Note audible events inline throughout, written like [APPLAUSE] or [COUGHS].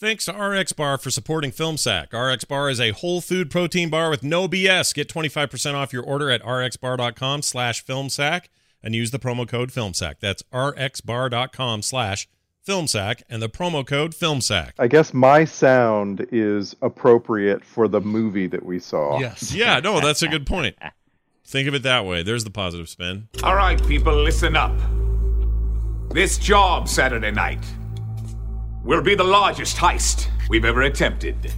Thanks to RX Bar for supporting FilmSack. RX Bar is a whole food protein bar with no BS. Get 25% off your order at rxbar.com slash filmsack and use the promo code FilmSack. That's rxbar.com slash FilmSack and the promo code FilmSack. I guess my sound is appropriate for the movie that we saw. Yes. Yeah, no, that's a good point. Think of it that way. There's the positive spin. All right, people, listen up. This job Saturday night will be the largest heist we've ever attempted.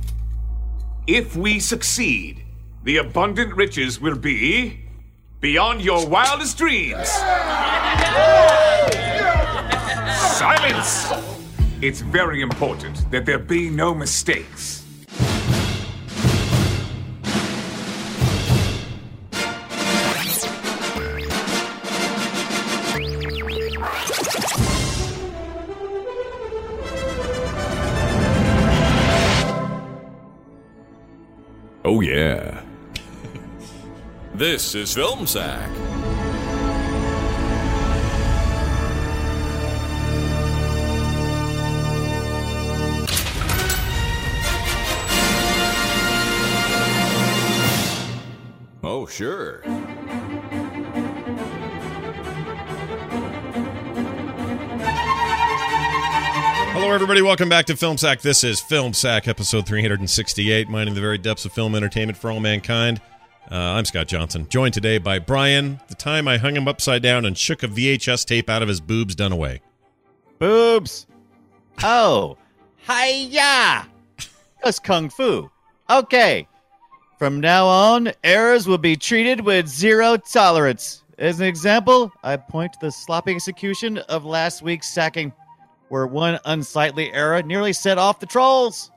If we succeed, the abundant riches will be beyond your wildest dreams. Silence! It's very important that there be no mistakes. Oh, yeah. this is Film Sack. Oh, sure. Hello, everybody. Welcome back to Film Sack. This is Film Sack, episode 368, mining the very depths of film entertainment for all mankind. Uh, I'm Scott Johnson, joined today by Brian. The time I hung him upside down and shook a VHS tape out of his boobs done away. Boobs. Oh, hiya! That's kung fu. Okay. From now on, errors will be treated with zero tolerance. As an example, I point to the sloppy execution of last week's sacking, where one unsightly error nearly set off the trolls.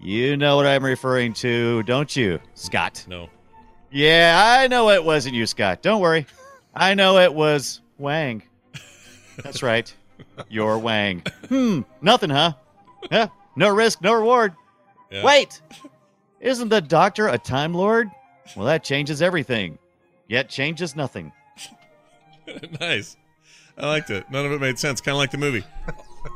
you know what I'm referring to, don't you, Scott? No. Yeah, I know it wasn't you, Scott. Don't worry. I know it was Wang. That's right. You're Wang. Hmm, nothing, huh? Yeah, no risk, no reward. Yeah. Wait! Isn't the doctor a Time Lord? Well, that changes everything. Yet changes nothing. [LAUGHS] nice. I liked it. None of it made sense. Kind of like the movie.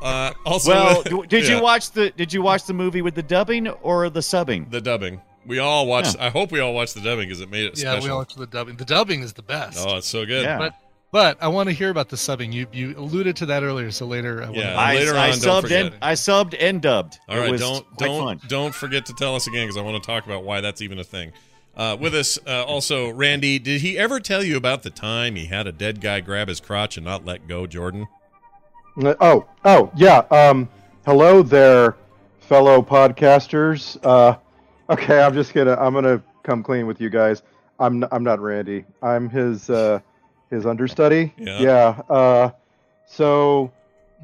Uh, also, Well, [LAUGHS] d- did Yeah. you watch the Did you watch the movie with the dubbing or the subbing? the dubbing? We all watched. I hope we all watched the dubbing because it made it Yeah, special. we all watched the dubbing. The dubbing is the best. oh, it's so good. Yeah. But but I want to hear about the subbing. You you alluded to that earlier, so later. I wanna- Yeah. I, later I on, don't subbed and forget. I subbed and dubbed. All right, It was don't quite don't fun. don't forget to tell us again because I want to talk about why that's even a thing. Uh, with us uh, also, Randy. Did he ever tell you about the time he had a dead guy grab his crotch and not let go, Jordan? Uh, Oh, oh, yeah. Um, hello there, fellow podcasters. Uh, okay, I'm just gonna I'm gonna come clean with you guys. I'm n- I'm not Randy. I'm his uh, his understudy. Yeah. Yeah. Uh, so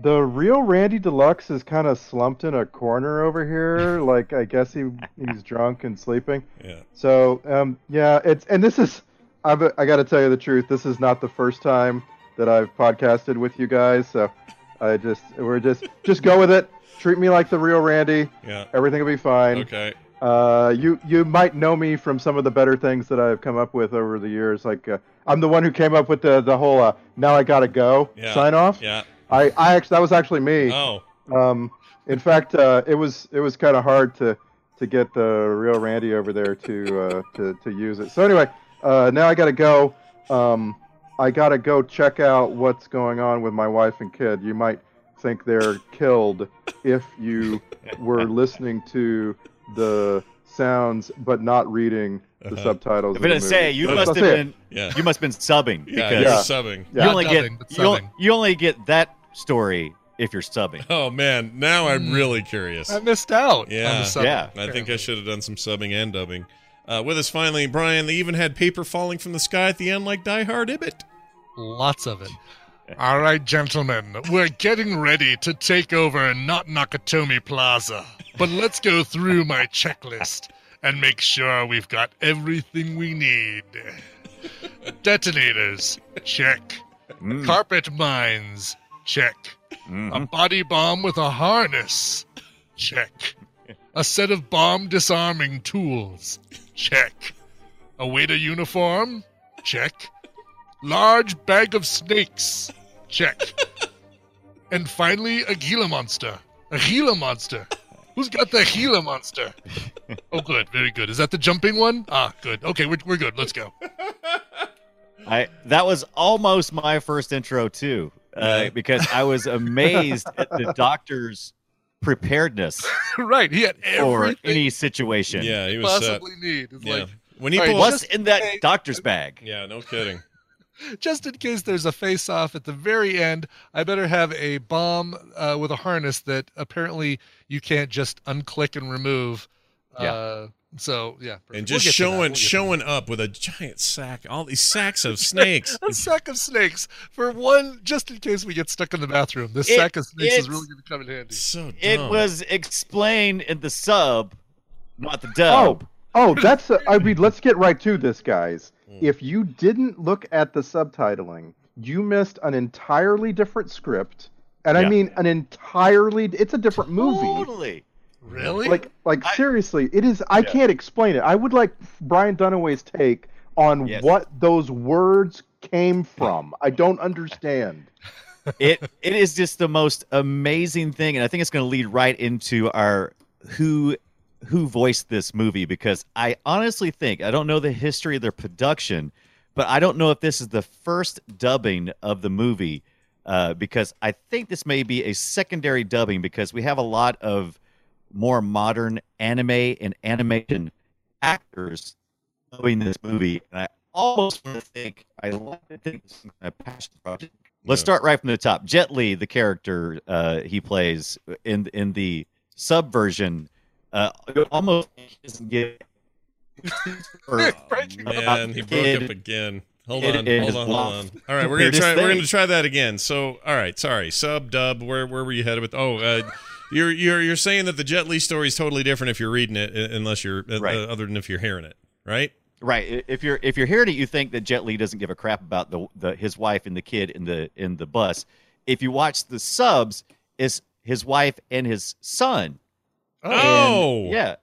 the real Randy Deluxe is kind of slumped in a corner over here. [LAUGHS] like I guess he he's drunk and sleeping. Yeah. So um, yeah, it's and this is I've, I got to tell you the truth. This is not the first time that I've podcasted with you guys. So I just we're just just go with it. Treat me like the real Randy. Yeah. Everything will be fine. Okay. Uh, you you might know me from some of the better things that I've come up with over the years. Like uh, I'm the one who came up with the the whole uh, "now I gotta go" Yeah. sign off. Yeah. I I actually that was actually me. Oh. Um, in fact, uh, it was it was kind of hard to to get the real Randy over there to uh, to to use it. So anyway, uh, now I got to go. Um, I got to go check out what's going on with my wife and kid. You might think they're killed if you were listening to the sounds but not reading the Uh-huh. subtitles. I'm gonna movie. say you That's- must have it. been Yeah. you must have been subbing Yeah. because You're Yeah. subbing. Yeah. you only dubbing, get but you, on- you only get that story if you're subbing. Oh man, now I'm really curious. I missed out. Yeah. on the subbing, Yeah. I think I should have done some subbing and dubbing. Uh, with us finally, Brian. They even had paper falling from the sky at the end, like Die Hard Ibbot. Lots of it. All right, gentlemen, we're getting ready to take over Not Nakatomi Plaza. But let's go through my checklist and make sure we've got everything we need. Detonators, check. Mm. Carpet mines, check. A Mhm. body bomb with a harness, check. A set of bomb disarming tools, check. A waiter uniform, check. Large bag of snakes, check. And finally, a Gila monster. A Gila monster, Who's got the Gila monster? oh, good, very good. Is that the jumping one? Ah, good. Okay, we're, we're good. Let's go. I that was almost my first intro too, uh, Yeah. because I was amazed at the doctor's preparedness [LAUGHS] right, he had for everything any situation. Yeah, he you was set. possibly need. It's Yeah. like, When he All right, pulled, What's in that Hey. doctor's bag? yeah, no kidding. [LAUGHS] just in case there's a face-off at the very end, I better have a bomb uh, with a harness that apparently you can't just unclick and remove. Yeah. Uh, so yeah, And we'll just get to that. showing We'll showing up with a giant sack, all these sacks of snakes. [LAUGHS] a sack of snakes for one, just in case we get stuck in the bathroom. This It- sack of snakes is really going to come in handy. so dumb. It was explained in the sub, not the Oh, dub. oh, [LAUGHS] that's. A, I mean, let's get right to this, guys. Mm. If you didn't look at the subtitling, you missed an entirely different script, and I mean an entirely. It's a different movie. Totally. Really? Like, like I- seriously, it is. I Yeah. can't explain it. I would like Brian Dunaway's take on Yes. what those words came from. I don't understand. [LAUGHS] it it is just the most amazing thing, and I think it's going to lead right into our who who voiced this movie because I honestly think I don't know the history of their production, but I don't know if this is the first dubbing of the movie uh, because I think this may be a secondary dubbing because we have a lot of more modern anime and animation actors dubbing this movie, and I almost want to think I like to think it's some kind of passion project. Let's Yeah. start right from the top. Jet Li, the character uh, he plays in in the sub version, uh, almost doesn't get. [LAUGHS] [LAUGHS] or- Man, he broke It- up again. Hold it on, is hold on, hold on. All right, we're gonna Weirdest try. We're gonna try that again. So, all right, sorry, sub dub. Where where were you headed with? Oh, uh, you're you're you're saying that the Jet Li story is totally different if you're reading it, uh, unless you're uh, Right. uh, other than if you're hearing it, right? Right. If you're if you're hearing it, you think that Jet Li doesn't give a crap about the, the his wife and the kid in the in the bus. If you watch the subs, it's his wife and his son. Oh, And, yeah.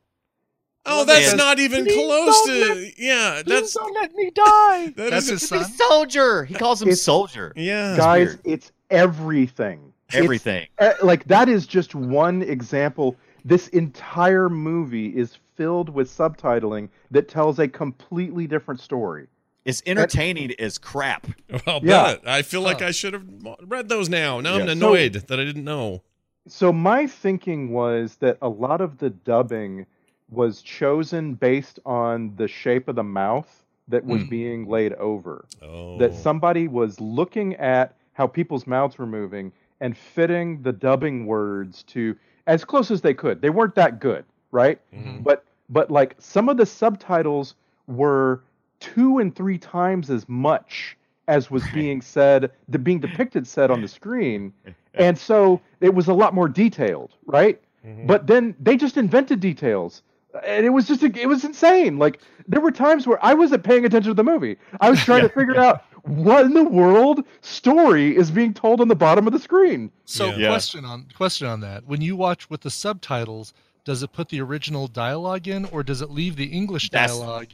Oh, that's And- not even close don't to. yeah, that's don't let me die. that That's is- his son. a soldier. He calls him It's- soldier. Yeah, Guys, weird. it's everything. It's- Everything. uh, like that is just one example. This entire movie is filled with subtitling that tells a completely different story. It's entertaining as crap. I'll Yeah. bet. I feel like Huh. I should have read those now. Now I'm Yeah. annoyed that I didn't know. So my thinking was that a lot of the dubbing was chosen based on the shape of the mouth that was Hmm. being laid over. Oh, That somebody was looking at how people's mouths were moving and fitting the dubbing words to as close as they could. They weren't that good, right? Mhm. But but like some of the subtitles were two and three times as much as was being said, the being depicted said on the screen, and so it was a lot more detailed, right? Mhm. But then they just invented details, and it was just it was insane. Like there were times where I wasn't paying attention to the movie. I was trying to [LAUGHS] figure out what in the world story is being told on the bottom of the screen. So Yeah. Yeah. question on question on that. When you watch with the subtitles, does it put the original dialogue in or does it leave the English That's- dialogue?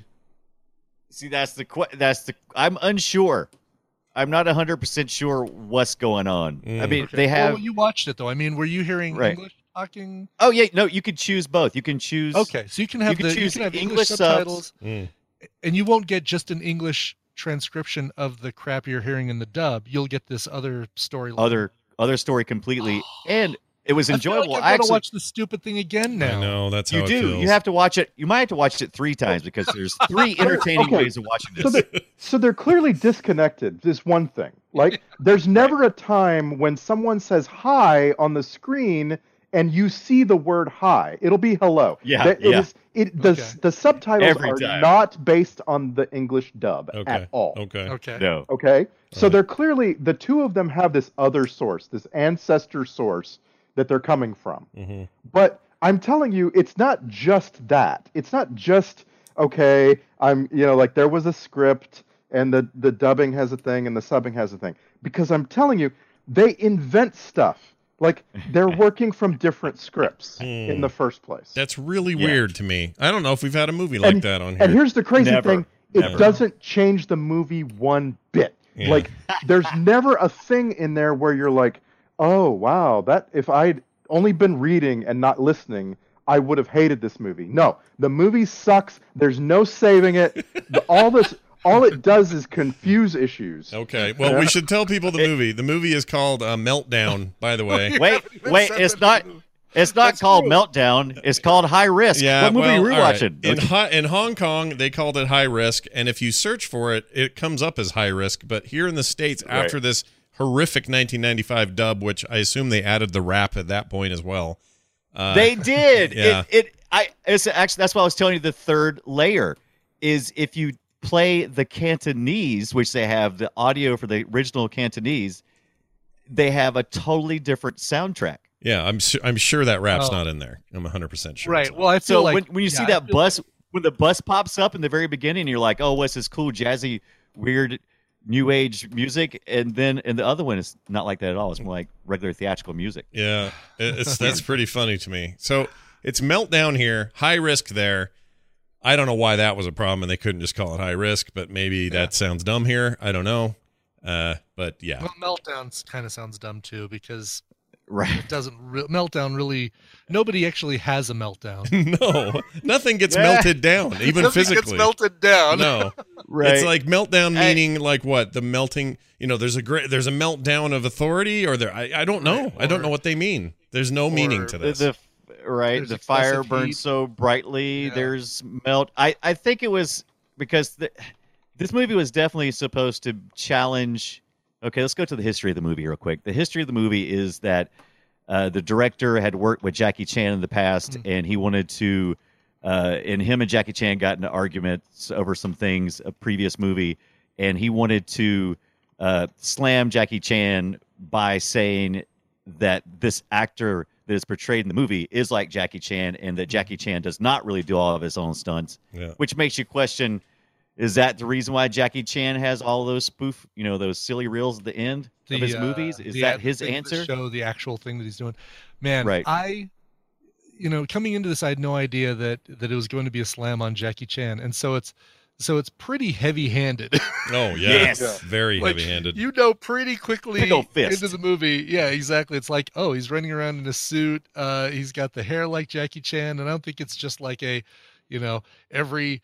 See, that's the que- that's the I'm unsure. I'm not 100% sure what's going on. I Mm. mean, Okay. they have Well, you watched it though. I mean, were you hearing Right. English talking? Oh yeah, no, you could choose both. You can choose Okay, so you can have can the you choose can have English English, subtitles, Mm. and you won't get just an English transcription of the crap you're hearing in the dub. You'll get this other storyline. other other story completely [GASPS] and it was I feel enjoyable. like I I gotta actually watch the stupid thing again now. No, know that's how you it do. feels. You have to watch it. You might have to watch it 3 times because there's [LAUGHS] three entertaining Okay. ways of watching So this. they're, so they're clearly disconnected. This one thing, like [LAUGHS] there's never a time when someone says hi on the screen and you see the word hi. It'll be hello. Yeah, That- it yeah. is- it the Okay. the subtitles Every are time. not based on the English dub Okay. at all. Okay. Okay. no. Okay, so Alright. they're clearly the two of them have this other source, this ancestor source that they're coming from. hmm But I'm telling you, it's not just that. It's not just okay. I'm you know like there was a script and the the dubbing has a thing and the subbing has a thing because I'm telling you they invent stuff like they're [LAUGHS] working from different scripts in Hmm. the first place. That's really Yeah. weird to me. I don't know if we've had a movie like And- that on here. And here's the crazy Never. thing: it Never. doesn't change the movie one bit. Yeah. Like there's [LAUGHS] never a thing in there where you're like, "Oh wow, that if I'd only been reading and not listening, I would have hated this movie. No, the movie sucks. There's no saving it. [LAUGHS] The, all this, all it [LAUGHS] does is confuse issues. Okay. Well, we should tell people the movie. The movie is called uh, Meltdown, by the way. Wait, wait, it's not. It's not That's called true. Meltdown. It's called High Risk. Yeah, what movie well, are we all right. watching? In, Ho- in Hong Kong, they called it high risk, and if you search for it, it comes up as high risk. But here in the states, after this horrific 1995 dub, which I assume they added the rap at that point as well. Uh, they did. [LAUGHS] yeah. It, it. I. It's actually that's why I was telling you the third layer is if you play the Cantonese, which they have the audio for the original Cantonese, they have a totally different soundtrack. yeah, I'm su- I'm sure that rap's Oh. not in there. I'm 100 percent sure. Right. Well, I feel So like when, when you see yeah, I that feel bus, like- when the bus pops up in the very beginning, you're like, oh, what's this cool jazzy, weird, new age music? And then and the other one is not like that at all. It's more like regular theatrical music. Yeah, it's [LAUGHS] that's pretty funny to me. So it's meltdown here, high risk there. I don't know why that was a problem, and they couldn't just call it high risk. But maybe that sounds dumb here. I don't know. Uh, but yeah, well, meltdowns kind of sounds dumb too because Right. it doesn't re- meltdown really. Nobody actually has a meltdown. [LAUGHS] no, nothing gets Yeah. melted down, [LAUGHS] even Nothing physically. gets melted down. No, [LAUGHS] Right. it's like meltdown Hey. meaning like what the melting. You know, there's a great there's a meltdown of authority, or there. I, I don't know. Right, I don't know what they mean. There's no meaning or to the, this. the right There's the fire burns heat. so brightly Yeah. there's melt i i think it was because the, this movie was definitely supposed to challenge okay let's go to the history of the movie real quick the history of the movie is that uh, the director had worked with jackie chan in the past Hmm. and he wanted to uh, and him and jackie chan got into arguments over some things a previous movie and he wanted to uh, slam jackie chan by saying that this actor that is portrayed in the movie is like Jackie Chan, and that Jackie Chan does not really do all of his own stunts, yeah. which makes you question: Is that the reason why Jackie Chan has all those spoof, you know, those silly reels at the end of his uh, movies? Is the that his answer? Show the actual thing that he's doing. Man, Right. I, you know, coming into this, I had no idea that that it was going to be a slam on Jackie Chan, and so it's so it's pretty heavy-handed. [LAUGHS] Oh yeah, Yes. Yeah. very Like, heavy-handed. you know pretty quickly Big ol' fist. into the movie. Yeah, exactly. It's like, oh, he's running around in a suit. Uh, he's got the hair like Jackie Chan, and I don't think it's just like a, you know, every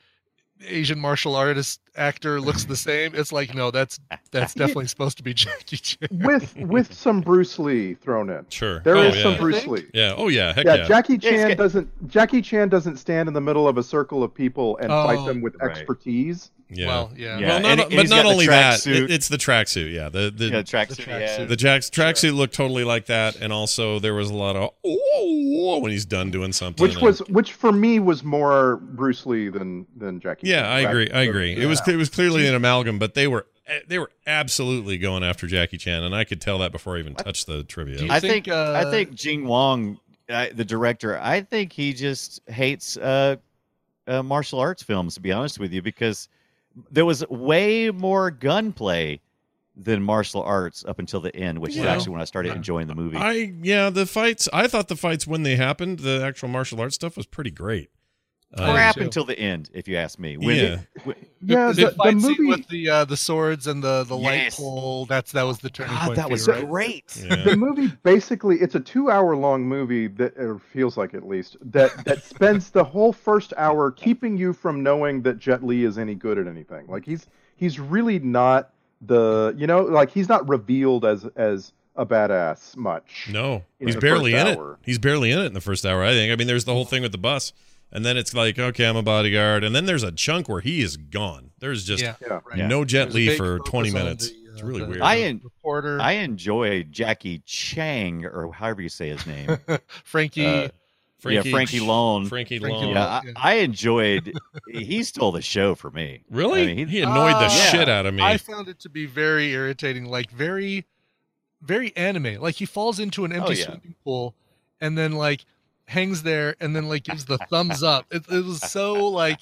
Asian martial artist actor looks the same. It's like, no, that's that's [LAUGHS] definitely supposed to be Jackie Chan. with with [LAUGHS] some Bruce Lee thrown in. Sure. There oh, is yeah. some Bruce? Lee. Yeah. Oh yeah. Heck Yeah, yeah. Jackie Chan good. doesn't Jackie Chan doesn't stand in the middle of a circle of people and fight Oh, them with right. expertise. Yeah. Well, yeah. Yeah. well, not, and but he's not only that, it, it's the tracksuit. Yeah. The the Yeah, the tracksuit. The he tracksuit. had. the jacks tracksuit looked totally like that, and also there was a lot of oh when he's done doing something. Which and- was which for me was more Bruce Lee than than Jackie. yeah, Chan. I agree. I So- agree. It was it was clearly an amalgam, but they were they were absolutely going after Jackie Chan, and I could tell that before I even touched the trivia. I think, think I uh, think Jing Wong, uh, the director, I think he just hates uh, uh, martial arts films. To be honest with you, because there was way more gunplay than martial arts up until the end, which is actually when I started enjoying the movie. I yeah, the fights. I thought the fights when they happened, the actual martial arts stuff was pretty great. Uh, Crap too. until the end, if you ask me. When Yeah. when- Yeah, the, the, the fight scene movie with the uh, the swords and the the light pole. That's that was the turning God, point. that was you, right? great. Yeah. the movie basically it's a two hour long movie that or feels like at least that that [LAUGHS] spends the whole first hour keeping you from knowing that Jet Li is any good at anything. Like he's he's really not the you know like he's not revealed as as a badass much. No, he's barely in hour. it. He's barely in it in the first hour. I think. I mean, there's the whole thing with the bus, and then it's like, okay, I'm a bodyguard, and then there's a chunk where he is gone. There's just Yeah, Yeah. right. no Jet There's Li for 20 minutes. the, it's uh, really the- weird. I en- reporter I enjoy Jackie Chang, or however you say his name. [LAUGHS] Frankie. Uh, yeah, Frankie Lone. Frankie, Frankie Lone. Lone. yeah, I. I enjoyed. [LAUGHS] he stole the show for me. Really? I mean, he, he- annoyed the Uh, shit out of me. I found it to be very irritating, like very, very anime. Like he falls into an empty Oh, yeah. swimming pool and then like hangs there and then like gives the thumbs up. It, it was so like,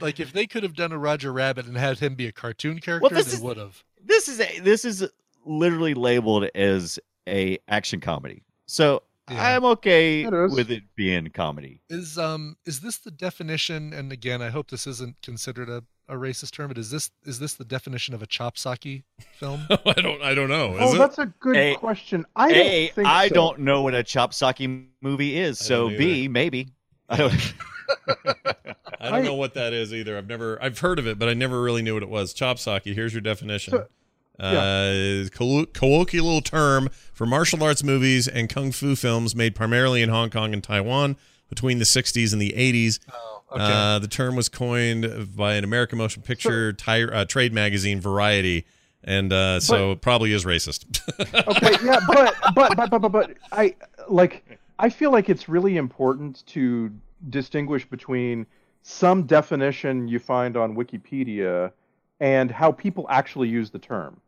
like if they could have done a Roger Rabbit and had him be a cartoon character, this they would have. this is a, this is literally labeled as a action comedy. So Yeah. I'm okay It is. with it being comedy. Is um is this the definition? And again, I hope this isn't considered a, a racist term, but is this is this the definition of a chopsocky film? [LAUGHS] I don't. I don't know. Is Oh, it? that's a good A- question. I don't think I so. don't know what a chopsocky movie is. So B, maybe. I don't. [LAUGHS] [LAUGHS] I don't know what that is either. I've never I've heard of it, but I never really knew what it was. Chop socky. Here's your definition. So- uh, collo- colloquial term for martial arts movies and kung fu films made primarily in Hong Kong and Taiwan between the 60s and the 80s. Oh, okay. Uh, the term was coined by an American motion picture ti- uh, trade magazine, Variety, and uh, so it probably is racist. [LAUGHS] okay, yeah, but, but but but but but I like I feel like it's really important to distinguish between some definition you find on Wikipedia and how people actually use the term.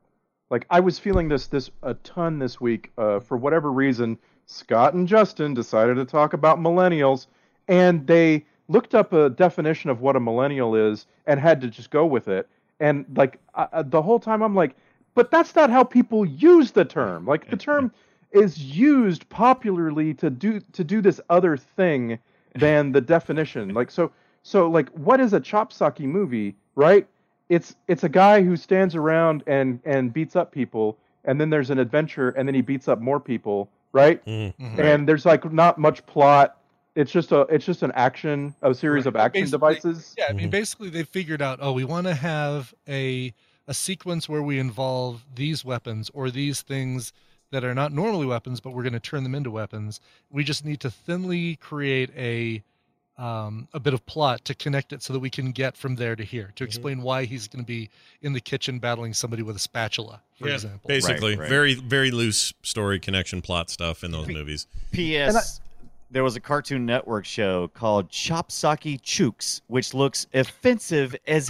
Like I was feeling this this a ton this week uh, for whatever reason. Scott and Justin decided to talk about millennials, and they looked up a definition of what a millennial is and had to just go with it. And like I, the whole time, I'm like, but that's not how people use the term. Like the term is used popularly to do to do this other thing than the definition. Like so so like what is a chop socky movie, right? It's it's a guy who stands around and and beats up people and then there's an adventure and then he beats up more people, right? Mm. Mhm. And there's like not much plot. It's just a it's just an action a series of Right. action Basically- devices. Yeah, I mean, Mhm. basically they figured out, oh, we want to have a a sequence where we involve these weapons or these things that are not normally weapons, but we're going to turn them into weapons. We just need to thinly create a um, a bit of plot to connect it so that we can get from there to here to Mhm. explain why he's going to be in the kitchen battling somebody with a spatula, for Yeah, example. Basically, Right, right. very very loose story connection plot stuff in those movies. P.S. there was a Cartoon Network show called Chop Socky Chooks, which looks offensive as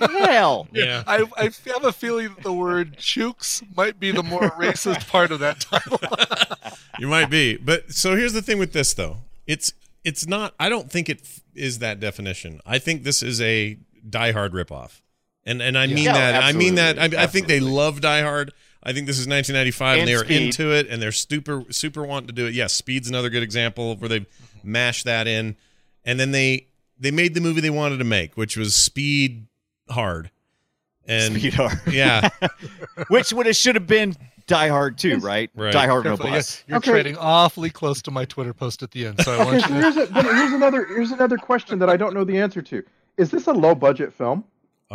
hell. [LAUGHS] Yeah. I, I have a feeling that the word chooks might be the more racist part of that title. [LAUGHS] You might be, but so here's the thing with this though. It's it's not. I don't think it is that definition. I think this is a Die Hard ripoff, and and I mean Yeah, that. I mean that. I, I think they love Die Hard. I think this is 1995, and, And they are Speed. into it, and they're super super wanting to do it. Yes, Speed's another good example where they mashed that in, and then they they made the movie they wanted to make, which was Speed Hard, and Sweetheart. yeah, [LAUGHS] which would have should have been Die Hard too, right? Right. Die Hard no Careful, bus. You're Okay. treading awfully close to my Twitter post at the end, so I Okay, want so you to. here's, a, but here's another here's another question that I don't know the answer to. Is this a low budget film? uh,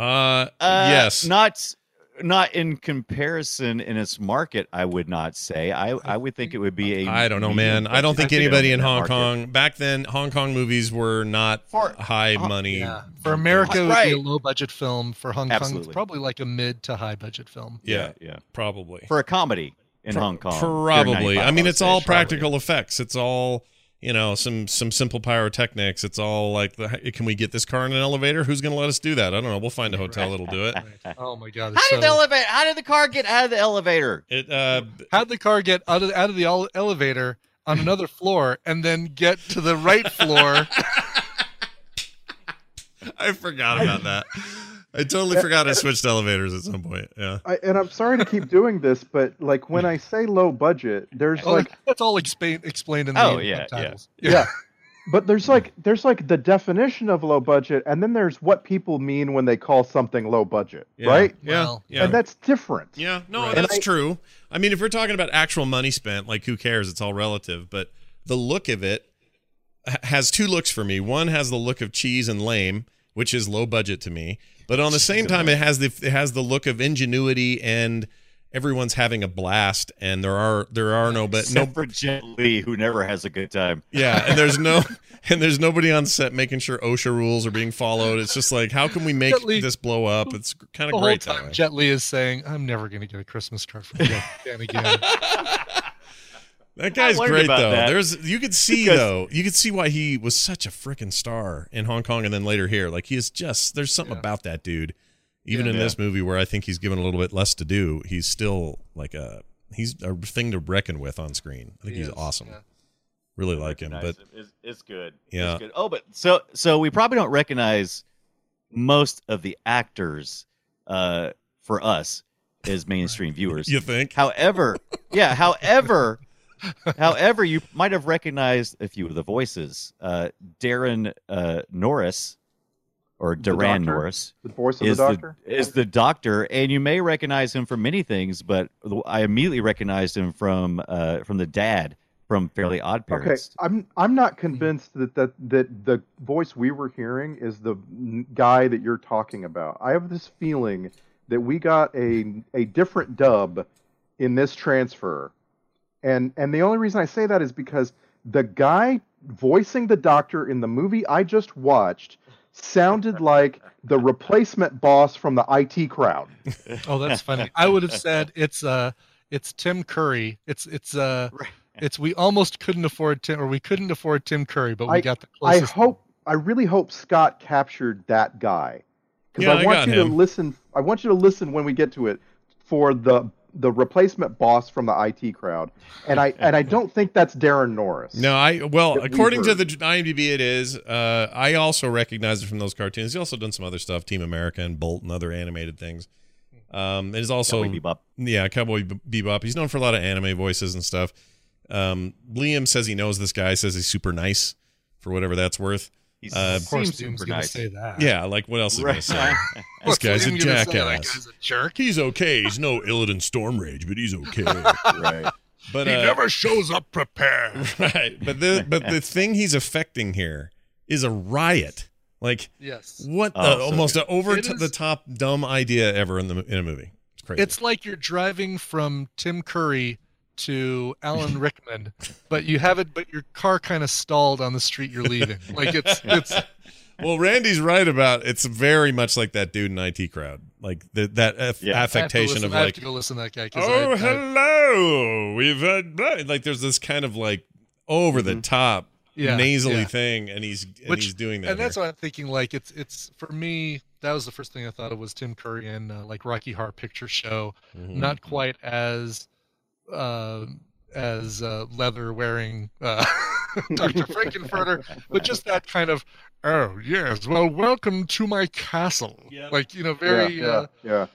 Uh, yes, Not not in comparison in its market, I would not say. I I would think it would be a I don't know, man. I don't budget think anybody in Hong market. Kong back then. Hong Kong movies were not For- high uh, money. Yeah. For America, it would be a low budget film. For Hong Kong, it's probably like a mid to high budget film. Yeah, yeah. probably. For a comedy in Pro- Hong Kong. Probably. I mean, it's say, all probably. practical effects. It's all you know, some some simple pyrotechnics. It's all like, the, can we get this car in an elevator? Who's going to let us do that? I don't know. We'll find a hotel that'll do it. Oh my god! How It's did the elevator? How did the car get out of the elevator? It uh, how'd the car get out of out of the elevator on another floor and then get to the right floor? [LAUGHS] I forgot about that. I totally forgot I switched elevators at some point. Yeah. I, and I'm sorry to keep doing this, but like when I say low budget, there's Oh, like that's all explain, explained in the Oh, yeah, subtitles. yeah. But there's like there's like the definition of low budget, and then there's what people mean when they call something low budget, Yeah. right? Yeah. Well, yeah. And that's different. Yeah, no, Right. that's I- true. I mean, if we're talking about actual money spent, like who cares? It's all relative. But the look of it has two looks for me. One has the look of cheese and lame, which is low budget to me. But on the same time, it has the it has the look of ingenuity and everyone's having a blast. And there are there are no but no for Jet Li, who never has a good time. yeah, and there's no [LAUGHS] [LAUGHS] and there's nobody on set making sure OSHA rules are being followed. It's just like how can we make Jet Li- this blow up? It's kind of great that time. Jet Li is saying, "I'm never going to get a Christmas card from Jet Dan again." [LAUGHS] That guy's great though. that. There's you could see Because- though, you could see why he was such a freaking star in Hong Kong and then later here. Like he is just there's something Yeah. about that dude. Even Yeah. in Yeah. this movie where I think he's given a little bit less to do, he's still like a he's a thing to reckon with on screen. I think He he's is, awesome. Really like him. But it's, it's good. Yeah. It's good. Oh, but so so we probably don't recognize most of the actors uh, for us as [LAUGHS] mainstream viewers. you think? However, yeah, however, [LAUGHS] however, you might have recognized a few of the voices. Uh, Daran uh, Norris or The Duran? Norris The voice of is the doctor. is the doctor, and you may recognize him from many things, but I immediately recognized him from uh, from the dad from Fairly Odd Parents. Okay. I'm I'm not convinced that that that the voice we were hearing is the guy that you're talking about. I have this feeling that we got a a different dub in this transfer, and and the only reason I say that is because the guy voicing the doctor in the movie I just watched sounded [LAUGHS] like the replacement boss from the IT crowd. Oh, that's funny. [LAUGHS] I would have said it's uh it's Tim Curry. It's it's uh Right. it's we almost couldn't afford Tim or we couldn't afford Tim Curry, but we I- got the I closest. hope, I really hope Scott captured that guy because Yeah, I I want got you him. to listen. I want you to listen when we get to it for the the replacement boss from the IT crowd, and I and I [LAUGHS] don't think that's Daran Norris. No, I well, that we according to the IMDb, it is. Uh, I also recognize it from those cartoons. He's also done some other stuff, Team America and Bolt and other animated things. Um, it is also Cowboy Bebop. yeah, Cowboy Be- Bebop. He's known for a lot of anime voices and stuff. Um, Liam says he knows this guy. Says he's super nice, for whatever that's worth. He Uh, of course, seems Doom's super gonna nice. say that. Yeah, like what else is he gonna say? [LAUGHS] this What's guy's a Liam gonna say? That jackass. guy's a jerk. He's okay. He's no [LAUGHS] Illidan Stormrage, but he's okay. [LAUGHS] right. But he uh, never shows up prepared. right. But the but the thing he's affecting here is a riot. Like yes. what the Oh, so almost an over t- is, the top dumb idea ever in the in a movie. It's crazy. It's like you're driving from Tim Curry to Alan Rickman, but you have it, but your car kind of stalled on the street you're leaving. [LAUGHS] Like it's it's well, Randy's right about it's very much like that dude in IT crowd, like the, that aff- Yeah. I have to affectation listen- of I have like, to go listen to that guy. 'cause oh I- I- hello, we've had blah." like there's this kind of like over the top Mm-hmm. Yeah, nasally yeah. thing, and he's and Which- he's doing that. and that's what I'm thinking. Like it's it's for me. That was the first thing I thought of was Tim Curry and uh, like Rocky Horror Picture Show. Mhm. Not quite as uh, as uh, leather wearing uh, [LAUGHS] Dr. Frank-N-Furter, but just that kind of. Oh yes, well, welcome to my castle. Yeah. Like you know, very. yeah, uh, yeah, yeah.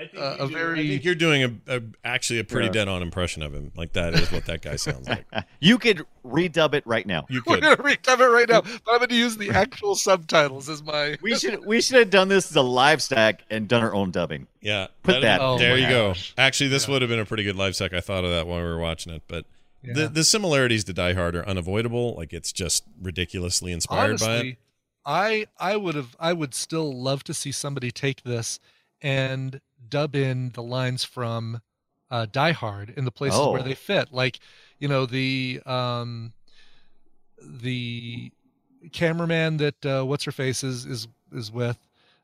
I think, uh, you a do- very- I think you're doing a, a actually a pretty Yeah. dead on impression of him. Like that is what that guy sounds like. [LAUGHS] You could redub it right now. You We're could. gonna recap it right now, but I'm gonna use the [LAUGHS] actual subtitles as my. [LAUGHS] We should we should have done this as a live stack and done our own dubbing. Yeah. Put that- Oh there my you go. Actually, this Yeah. would have been a pretty good live stack. I thought of that while we were watching it, but Yeah. the the similarities to Die Hard are unavoidable. Like it's just ridiculously inspired by it. honestly, I I would have I would still love to see somebody take this and dub in the lines from uh, Die Hard in the places where Oh. they fit. Like, you know, the um the cameraman that uh, what's her face is is is with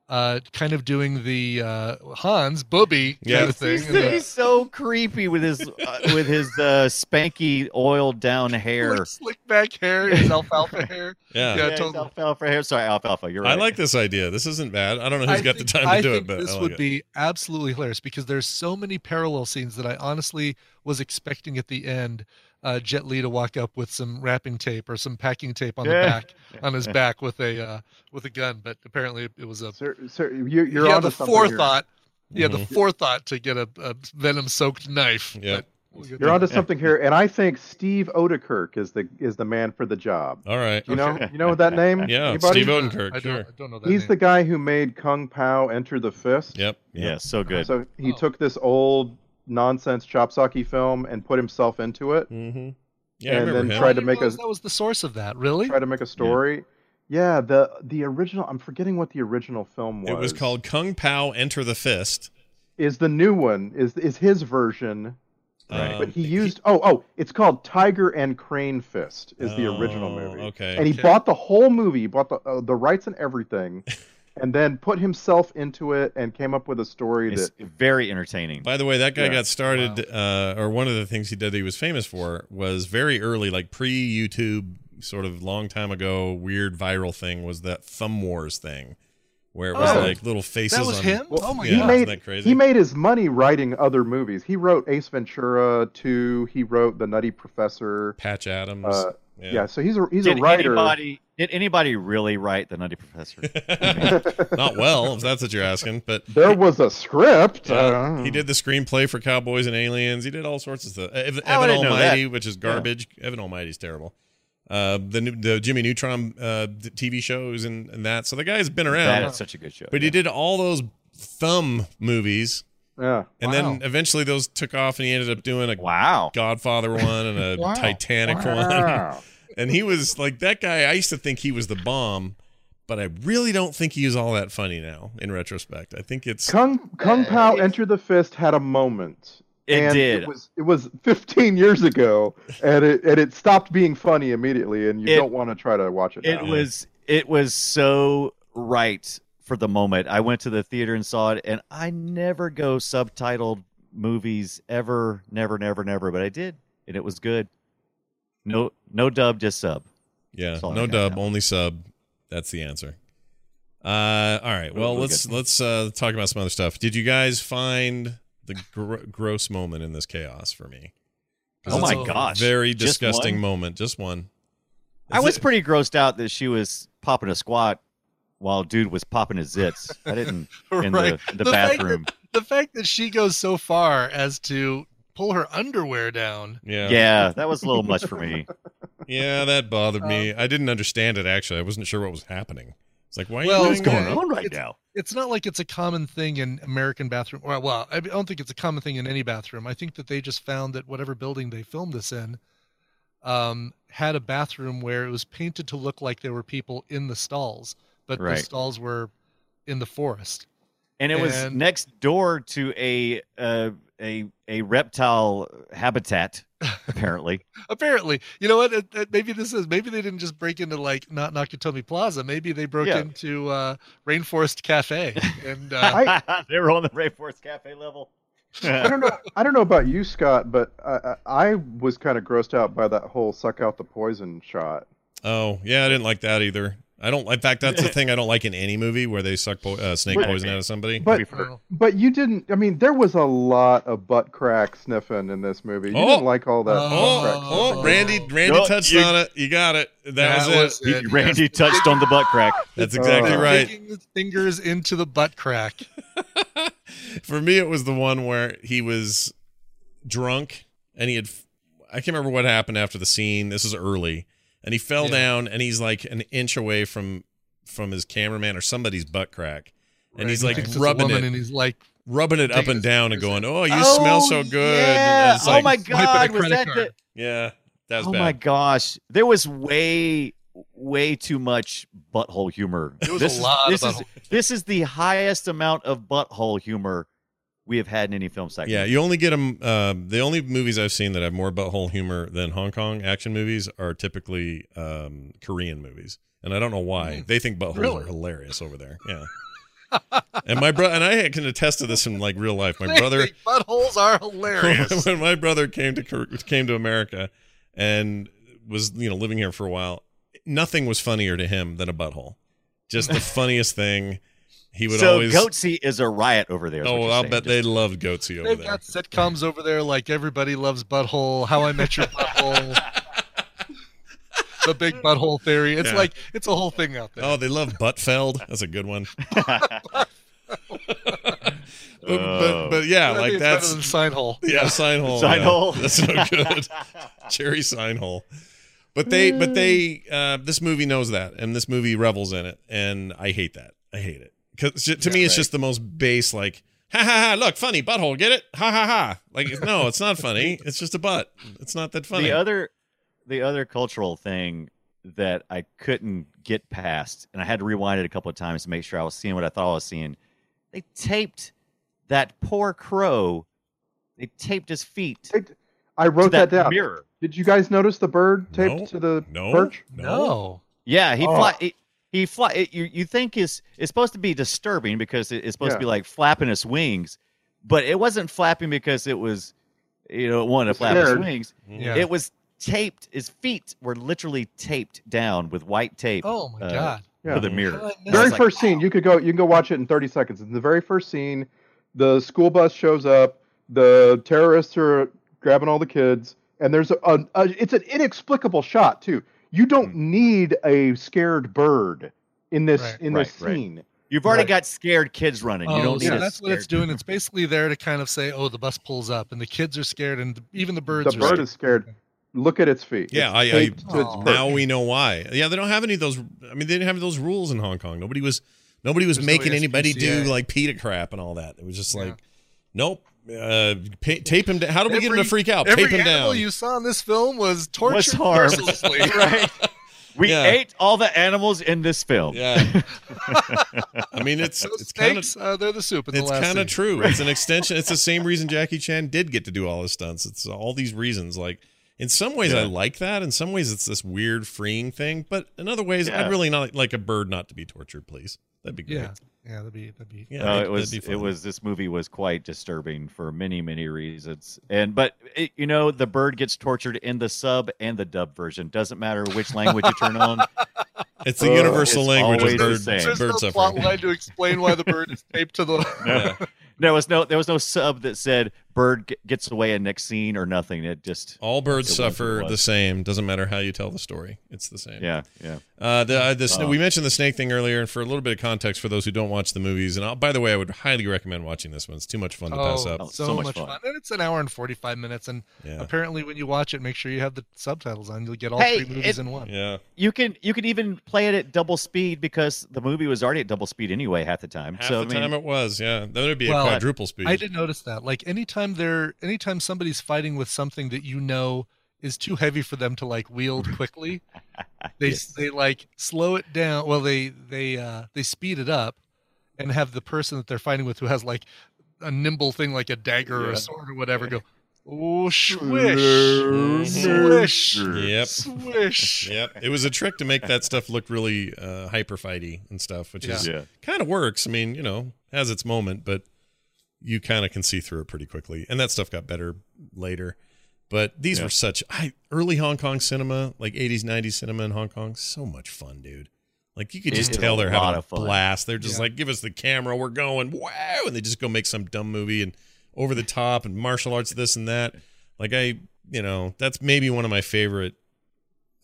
uh kind of doing the uh Hans Booby Yeah. kind of thing. He's, and the- he's so creepy with his uh, with his uh, spanky oiled down [LAUGHS] hair. like slick back hair, his [LAUGHS] alfalfa hair. Yeah. Yeah, Yeah, totally. alfalfa hair. Sorry, alfalfa. You're right. I like this idea. This isn't bad. I don't know who's I got think- the time to I do it, but this I like would it. be absolutely hilarious because there's so many parallel scenes that I honestly was expecting at the end uh, Jet Li to walk up with some wrapping tape or some packing tape on the back on his back with a uh, with a gun, but apparently it was a Sir, sir, you're, you're he had onto the something here. forethought. He had the forethought to get a, a venom soaked knife. Yeah. we'll You're to onto something here, and I think Steve Oedekerk is the is the man for the job. All right. You know, you know that name? [LAUGHS] Yeah, Anybody? Steve Oedekerk. I don't, Sure. I don't know that. He's name. the guy who made Kung Pow Enter the Fist. Yep. Yeah, so good. So he Oh. took this old nonsense Chopsocky film and put himself into it. Mm-hmm. Yeah, And remember then him. tried to make a- that was the source of that. Really? Try to make a story. Yeah, the the original. I'm forgetting what the original film was. It was called Kung Pow Enter the Fist. Is the new one is is his version? Um, but he used. Oh, oh, it's called Tiger and Crane Fist. Is the original Oh, movie. okay. And he Okay. bought the whole movie, bought the uh, the rights and everything, [LAUGHS] and then put himself into it and came up with a story It's that. very entertaining. By the way, that guy Yeah. got started, uh, or one of the things he did that he was famous for was very early, like pre YouTube, sort of long time ago, weird viral thing was that Thumb Wars thing, where it was Oh. like little faces. That was on, him? Well, oh my yeah, he god. isn't made that crazy? he made his money writing other movies. He wrote Ace Ventura 2. He wrote The Nutty Professor. Patch Adams. Uh, yeah. Yeah, so he's a he's did a writer. anybody did anybody really write the Nutty Professor? [LAUGHS] [LAUGHS] Not well, if that's what you're asking, but There was a script. Yeah, uh, he did the screenplay for Cowboys and Aliens. He did all sorts of stuff. Ev- Oh, I Evan didn't know Almighty, which is garbage. Evan Almighty's terrible. Uh, the the Jimmy Neutron uh, d- TV shows and, and that. So the guy's been around, that is such a good show. but he did all those thumb movies Yeah. And then eventually those took off, and he ended up doing a Wow. Godfather one and a [LAUGHS] Wow. Titanic one. Wow. [LAUGHS] And he was like that guy. I used to think he was the bomb, but I really don't think he is all that funny now. In retrospect, I think it's Kung Kung Pow Enter the Fist had a moment. It and did. It was it was 15 years ago, and it and it stopped being funny immediately, and you It- don't want to try to watch it. It now. was it was so right for the moment. I went to the theater and saw it, and I never go subtitled movies ever, never, never, never. But I did, and it was good. No, no dub, just sub. yeah, That's all I no dub, now. only sub. That's the answer. Uh, all right. Well, Really let's good. let's uh, talk about some other stuff. Did you guys find the gr- gross moment in this chaos for me? Oh my gosh! Very disgusting one? moment. Just one. I was it- pretty grossed out that she was popping a squat while dude was popping his zits. I didn't [LAUGHS] in Right. the, in the, The fact bathroom. The fact that she goes so far as to pull her underwear down. Yeah. Yeah, that was a little much for me. [LAUGHS] Yeah, that bothered me. Um, I didn't understand it actually. I wasn't sure what was happening. It's like, why are Well, you what's going that? on right It's- now? It's not like it's a common thing in American bathroom. Well, well, I don't think it's a common thing in any bathroom. I think that they just found that whatever building they filmed this in um, had a bathroom where it was painted to look like there were people in the stalls, but the stalls were in the forest. and it was next door to a uh, a a reptile habitat [LAUGHS] apparently Apparently, you know what? It, it- maybe this is maybe they didn't just break into like not Nakatomi Plaza. Maybe they broke Yeah. into uh, Rainforest Cafe and uh, I- [LAUGHS] they were on the rainforest cafe level I don't know. I don't know about you, Scott, but I, I I was kind of grossed out by that whole suck out the poison shot. Oh, yeah, I didn't like that either. I don't. In fact, that's the [LAUGHS] thing I don't like in any movie where they suck po- uh, snake But- poison out of somebody. But but you didn't. I mean, there was a lot of butt crack sniffing in this movie. You Oh. didn't like all that. butt Oh, crack oh, sniffing. Randy, Randy No, touched you- on it. You got it. That, was it. it. randy touched on the butt crack That's exactly Uh, right. Digging his fingers into the butt crack. [LAUGHS] For me, it was the one where he was drunk and he had. I can't remember what happened after the scene. This is early, and he fell Yeah. down and he's like an inch away from from his cameraman or somebody's butt crack, and he's like [LAUGHS] thinks rubbing it, and he's like, rubbing it up and down and going, "Oh, you Oh, smell so good." yeah. And oh like, my god was that the, yeah, that was oh bad. my gosh there was way way too much butthole humor There was this a is, lot of this is this is the highest amount of butthole humor we have had in any film segment Yeah, you only get them. Uh, the only movies I've seen that have more butthole humor than Hong Kong action movies are typically um, Korean movies, and I don't know why. They think buttholes Really? are hilarious over there. Yeah. and my brother and I can attest to this in like real life. My brother, buttholes are hilarious. [LAUGHS] when my brother came to came to America and was you know living here for a while, nothing was funnier to him than a butthole. Just the [LAUGHS] funniest thing. He would so always. goatse is a riot over there. oh, I'll saying. bet they love Goatse over They've there. got sitcoms over there like Everybody Loves Butthole, How I Met Your Butthole, [LAUGHS] The Big Butthole Theory. It's Yeah. like it's a whole thing out there. Oh, they love Buttfeld. That's a good one. [LAUGHS] but, Oh. but but yeah, I think like that's better than sign hole. [LAUGHS] yeah, sign hole. Sign yeah. hole. That's no good. Cherry sign hole. But they but they uh this movie knows that and this movie revels in it and I hate that. I hate it. Cuz to me it's right. just the most base like ha ha ha look funny butthole get it ha ha ha like no [LAUGHS] it's not funny it's just a butt it's not that funny the other the other cultural thing that I couldn't get past, and I had to rewind it a couple of times to make sure I was seeing what I thought I was seeing. They taped that poor crow. They taped his feet Hey, I to wrote that, down. mirror. Did you guys notice the bird taped No. to the no perch? No. Yeah, he Oh. fly. He, he fly. It, you you think is it's supposed to be disturbing because it- it's supposed to be like flapping its wings, but it wasn't flapping because it was, you know, it wanted to flap Scared. its wings. Yeah. It was taped. His feet were literally taped down with white tape. Oh my uh, god. Yeah. to the mirror. did I miss I Very like, first scene, you could go. You can go watch it in 30 seconds. In the very first scene, the school bus shows up. The terrorists are grabbing all the kids, and there's a, a, a it's an inexplicable shot too. You don't Hmm. need a scared bird in this Right. in this Right, right. scene. You've already Right. got scared kids running. You Oh, don't need so a that's what it's scared- doing. [LAUGHS] It's basically there to kind of say, "Oh, the bus pulls up, and the kids are scared, and even the birds The are bird scared. is scared. Look at its feet. Yeah, It's I- I- taped to its Oh. now we know why yeah they don't have any of those I mean they didn't have those rules in Hong Kong nobody was nobody was There's no making anybody do SPCA. like PETA crap and all that it was just Yeah. like Nope. Uh, pa- tape him down. How do we get him to freak out? Every Tape him animal down. you saw in this film was tortured Was mercilessly. [LAUGHS] right. We Yeah. ate all the animals in this film. yeah. [LAUGHS] I mean, it's Those it's kind of uh, they're the soup in it's kind of scene. true. It's an [LAUGHS] extension. It's the same reason Jackie Chan did get to do all his stunts. It's all these reasons. Like in some ways, I like that. In some ways, it's this weird freeing thing. But in other ways, Yeah. I'd really not like a bird not to be tortured. Please, that'd be great. Yeah, yeah, that'd be that'd be. Yeah, Uh, it was that'd be it was this movie was quite disturbing for many many reasons and but it, you know the bird gets tortured in the sub and the dub version doesn't matter which language you turn on [LAUGHS] It's the Uh, universal it's language of always the bird, same. There's bird no plot line to explain why the bird [LAUGHS] is taped to the. Yeah. there was no there was no sub that said bird g- gets away in next scene or nothing it just All birds It was what it suffer the same. Doesn't matter how you tell the story. It's the same. yeah yeah Uh, the, uh, the sna- Oh. we mentioned the snake thing earlier, and for a little bit of context for those who don't watch the movies, and I'll, by the way, I would highly recommend watching this one. It's too much fun to pass Oh, up. Oh, so, so much, much fun. fun. and it's an hour and forty-five minutes. And Yeah, apparently, when you watch it, make sure you have the subtitles on. You'll get all Hey, three movies it- in one. yeah. you can you can even play it at double speed because the movie was already at double speed anyway half the time Half so the I mean, time it was. Yeah, that would be Well, a quadruple speed. I did notice that. Like anytime they're, anytime somebody's fighting with something that you know is too heavy for them to like wield [LAUGHS] quickly, [LAUGHS] they Yes. they like slow it down. Well, they they uh they speed it up, and have the person that they're fighting with who has like a nimble thing like a dagger or a sword or whatever go. [LAUGHS] Oh, swish, swish, Yep. swish. Yep. It was a trick to make that stuff look really uh, hyper fighty and stuff, which is yeah kind of works. I mean, you know, has its moment, but you kind of can see through it pretty quickly. And that stuff got better later. But these Yeah. were such I early Hong Kong cinema, like 80s, 90s cinema in Hong Kong, so much fun, dude. Like you could just is tell they're having a blast. They're just Yeah. like, give us the camera, we're going, wow, and they just go make some dumb movie and over the top and martial arts this and that. Like I, you know, that's maybe one of my favorite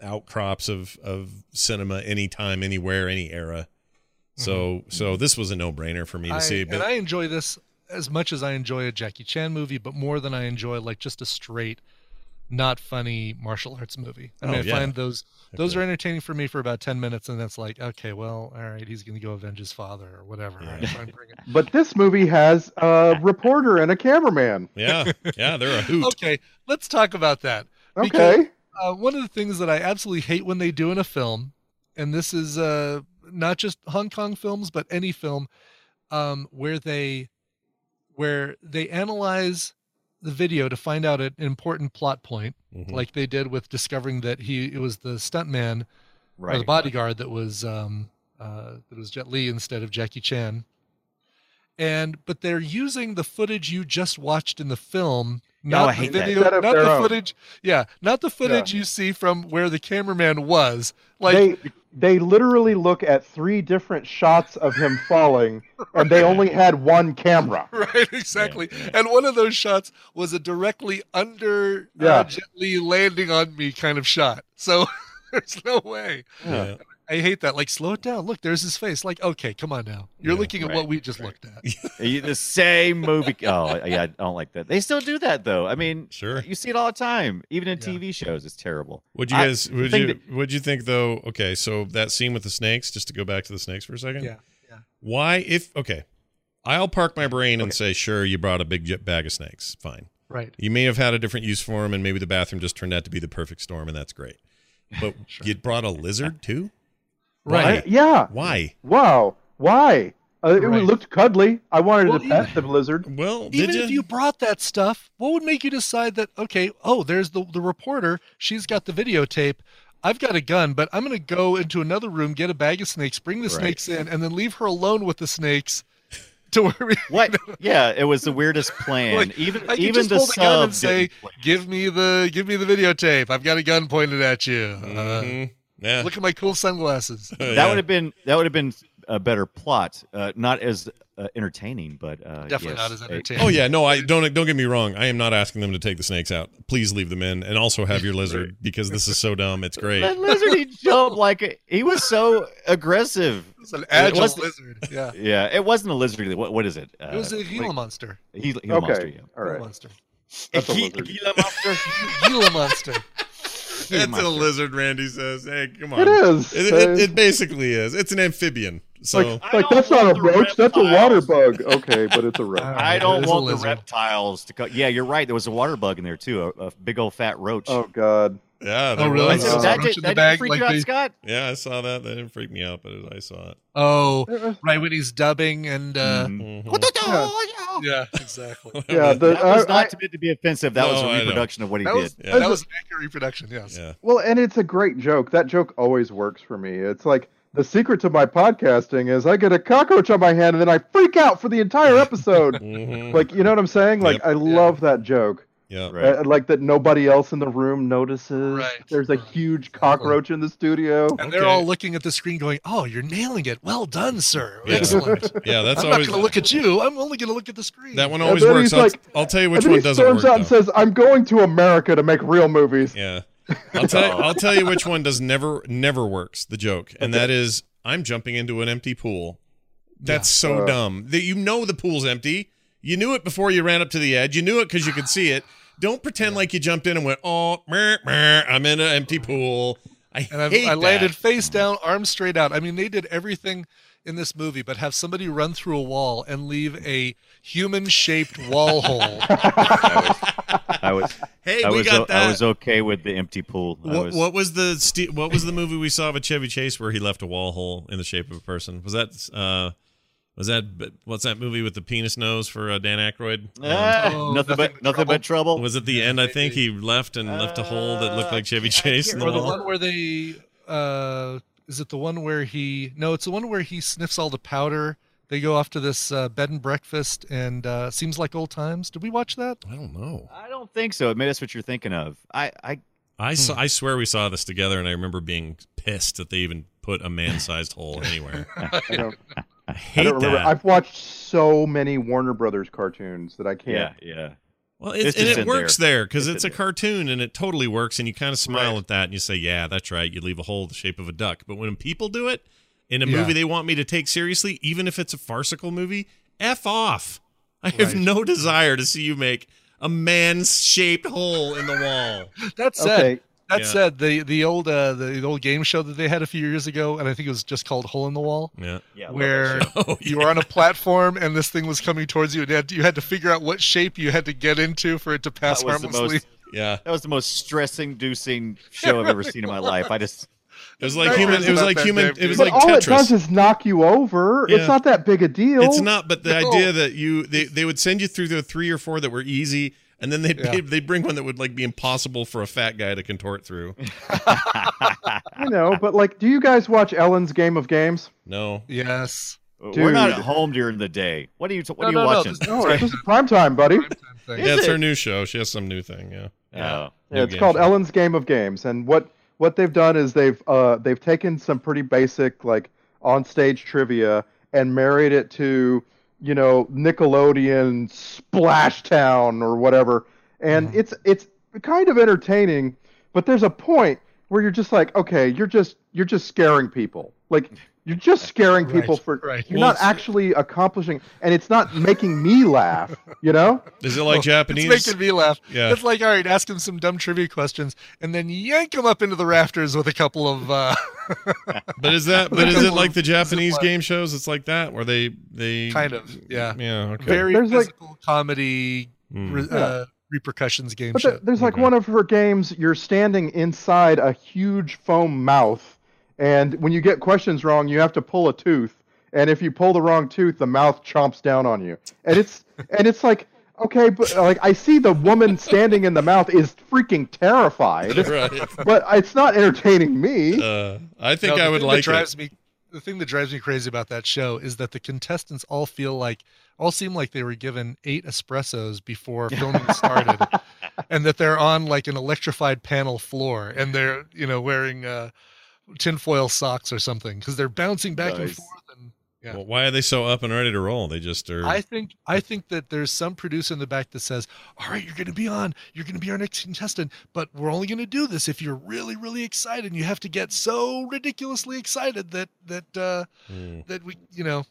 outcrops of of cinema anytime, anywhere, any era. So mm-hmm. so this was a no brainer for me to I, see. But and I enjoy this as much as I enjoy a Jackie Chan movie, but more than I enjoy like just a straight, not funny martial arts movie. I mean, Oh, I yeah. find those those Okay. are entertaining for me for about ten minutes, and that's like, okay, well, all right, he's gonna go avenge his father or whatever. All right, fine, bring it. [LAUGHS] But this movie has a reporter and a cameraman. [LAUGHS] yeah, yeah, they're a hoot. Okay, let's talk about that. Because- Okay. Uh, one of the things that I absolutely hate when they do in a film, and this is uh, not just Hong Kong films, but any film, um, where they where they analyze the video to find out an important plot point, Mhm. like they did with discovering that he it was the stuntman or the bodyguard that was um, uh, that was Jet Li instead of Jackie Chan. And but they're using the footage you just watched in the film, No, not I hate the that. video, Instead not the own. footage. Yeah, not the footage you see from where the cameraman was. Like they they literally look at three different shots of him [LAUGHS] falling, and they only had one camera. [LAUGHS] right, exactly. And one of those shots was a directly under Yeah. uh, Jet Li landing on me kind of shot. So [LAUGHS] there's no way. Yeah. I hate that. Like, slow it down. Look, there's his face. Like, okay, come on now. You're Yeah, looking at right, what we just right. looked at. [LAUGHS] You- the same movie oh yeah i don't like that they still do that though i mean Sure. you see it all the time even in Yeah. tv shows it's terrible Would you guys? the Would thing you? Would you think though? Okay, so that scene with the snakes. Just to go back to the snakes for a second. Yeah, yeah. Why? If okay, I'll park my brain and say, sure, you brought a big bag of snakes. Fine. Right. You may have had a different use for them, and maybe the bathroom just turned out to be the perfect storm, and that's great. But [LAUGHS] Sure. you brought a lizard too. Right. I- yeah. Why? Wow. Why? Uh, it Right. looked cuddly. I wanted Well, to pet the lizard. Well, Even did if you brought that stuff, what would make you decide that okay, oh, there's the the reporter, she's got the videotape. I've got a gun, but I'm going to go into another room, get a bag of snakes, bring the Right. snakes in, and then leave her alone with the snakes to where we [LAUGHS] what [LAUGHS] yeah it was the weirdest plan Like, even I could even just the hold a gun and sub say, didn't "Give me the give me the videotape. I've got a gun pointed at you. Uh, Mhm. Yeah. look at my cool sunglasses." [LAUGHS] Yeah. that would have been that would have been a better plot uh, not as uh, entertaining but uh, Definitely yes, not as entertaining. Oh yeah, no, I don't. Don't get me wrong. I am not asking them to take the snakes out. Please leave them in, and also have your lizard [LAUGHS] because this is so dumb. It's great. that lizard he jumped like a, he was so aggressive It's an agile was- lizard. Yeah, yeah it wasn't a lizard what, what is it uh, it was a what- Gila monster. Gila- Gila Okay. monster, yeah. All Gila monster. That's a Gi- lizard. Gila monster [LAUGHS] Gila monster. Gila It's a lizard, Randy says. Hey, come on. It is. It, it, it basically is. It's an amphibian. So like, like that's not a roach, that's a water bug. Okay, but it's a [LAUGHS] roach. I don't want the reptiles to. Co- yeah, you're right. There was a water bug in there too, a, a big old fat roach. Oh God. Yeah, Oh, really? was. So Uh, that did, that the bag, freak like you out, they- Scott? Yeah, I saw that. That didn't freak me out, but I saw it. Oh, It was- right when he's dubbing and uh, Mhm. Mhm. yeah, exactly. [LAUGHS] Yeah, the, That was I- not I- meant to be offensive. That was No, I a know. reproduction of what he That did. was Yeah. that was an accurate reproduction. Yes. Yeah. Well, and it's a great joke. That joke always works for me. It's like the secret to my podcasting is I get a cockroach on my hand and then I freak out for the entire episode. [LAUGHS] Mhm. like, you know what I'm saying? Like, Yep. I love that joke. Yeah. Right. Uh, like that nobody else in the room notices. Right. There's a huge cockroach in the studio. And they're Okay. all looking at the screen, going, "Oh, you're nailing it. Well done, sir. Yeah. Excellent. [LAUGHS] Yeah, that's I'm always not going to look at you. I'm only going to look at the screen." that one And always then works. he's I'll, like- I'll tell you which and then one he doesn't storms work. out and says, "I'm going to America to make real movies." Yeah. I'll tell you, I'll tell you which one does never never works, the joke. And that is I'm jumping into an empty pool. That's so Uh. dumb. That you know the pool's empty. You knew it before you ran up to the edge. You knew it because you could see it. Don't pretend like you jumped in and went, "Oh, meh, meh, I'm in an empty pool." I and I, hate I landed face down, arms straight out. I mean, they did everything in this movie, but have somebody run through a wall and leave a human-shaped wall [LAUGHS] hole. I was, [LAUGHS] Hey, I we was, got that. I was okay with the empty pool. What, was, what was the ste- what was the movie we saw with Chevy Chase where he left a wall hole in the shape of a person? Was that uh was that what's that movie with the penis nose for uh, Dan Aykroyd? Um, Ah, Oh, nothing, nothing but but nothing but trouble. was it the end? I think he left and left a hole that looked like Chevy Uh, Chase in the or the one where they uh is it the one where he no it's the one where he sniffs all the powder they go off to this uh, bed and breakfast and uh seems like old times did we watch that I don't know. I don't think so. Maybe that's what you're thinking of. I, I I saw, I swear we saw this together, and I remember being pissed that they even put a man-sized hole anywhere. [LAUGHS] I don't, I I hate don't remember. that. I've watched so many Warner Brothers cartoons that I can't. yeah. yeah. Well, It's it's, and it works there because It's it's, a there. cartoon and it totally works, and you kind of smile Right. at that and you say, "Yeah, that's right." You leave a hole the shape of a duck. But when people do it in a Yeah. movie they want me to take seriously, even if it's a farcical movie, f off. I have no desire to see you make a man-shaped hole in the wall. [LAUGHS] that's said Okay, that Yeah. said the the old uh the, the old game show that they had a few years ago and i think it was just called hole in the wall Yeah. yeah I love that where. Oh, you were on a platform and this thing was coming towards you and you had, you had to figure out what shape you had to get into for it to pass That harmlessly most- [LAUGHS] Yeah. That was the most stress-inducing [LAUGHS] show I've ever seen in my life. I just It was like Very human. It was like human. It was but like all it Tetris. does is knock you over. Yeah. It's not that big a deal. It's not, but the No. idea that you they, they would send you through the three or four that were easy, and then they'd Yeah. they'd bring one that would like be impossible for a fat guy to contort through. [LAUGHS] I know, but like, do you guys watch Ellen's Game of Games? No, yes we're not at home during the day. What are you? What No, are you no, no, watching? this- No, it's just prime time, buddy. Prime time yeah, Is it's her new show. She has some new thing. Yeah, Oh. Yeah, it's called show. Ellen's Game of Games, and what what they've done is they've uh they've taken some pretty basic like on stage trivia and married it to you know Nickelodeon Splashtown or whatever, and Mm-hmm. it's it's kind of entertaining, but there's a point where you're just like, okay, you're just you're just scaring people, like. You're just scaring Right, people for right. you're Well, not actually accomplishing, and it's not making me laugh. You know? [LAUGHS] is it like Oh, Japanese? It's making me laugh. Yeah. It's like, all right, ask him some dumb trivia questions and then yank him up into the rafters with a couple of. Uh, [LAUGHS] But is that? But [LAUGHS] is it like the Japanese game shows? It's like that where they they kind of, yeah. yeah okay Very There's like- comedy Mm. re- uh, repercussions game But show. there's like Okay. one of her games, you're standing inside a huge foam mouth, and when you get questions wrong, you have to pull a tooth. And if you pull the wrong tooth, the mouth chomps down on you. And it's and it's like, okay, but like I see the woman standing in the mouth is freaking terrified, [LAUGHS] right. but it's not entertaining me. Uh, I think No, I would like that drives it. me the thing that drives me crazy about that show is that the contestants all feel like all seem like they were given eight espressos before [LAUGHS] filming started and that they're on like an electrified panel floor and they're you know wearing uh tinfoil socks or something because they're bouncing back and forth and Yeah. Well, why are they so up and ready to roll? They just are. I think I think that there's some producer in the back that says, "All right, you're going to be on. You're going to be our next contestant, but we're only going to do this if you're really, really excited. And you have to get so ridiculously excited that that uh, Hmm. that we, you know,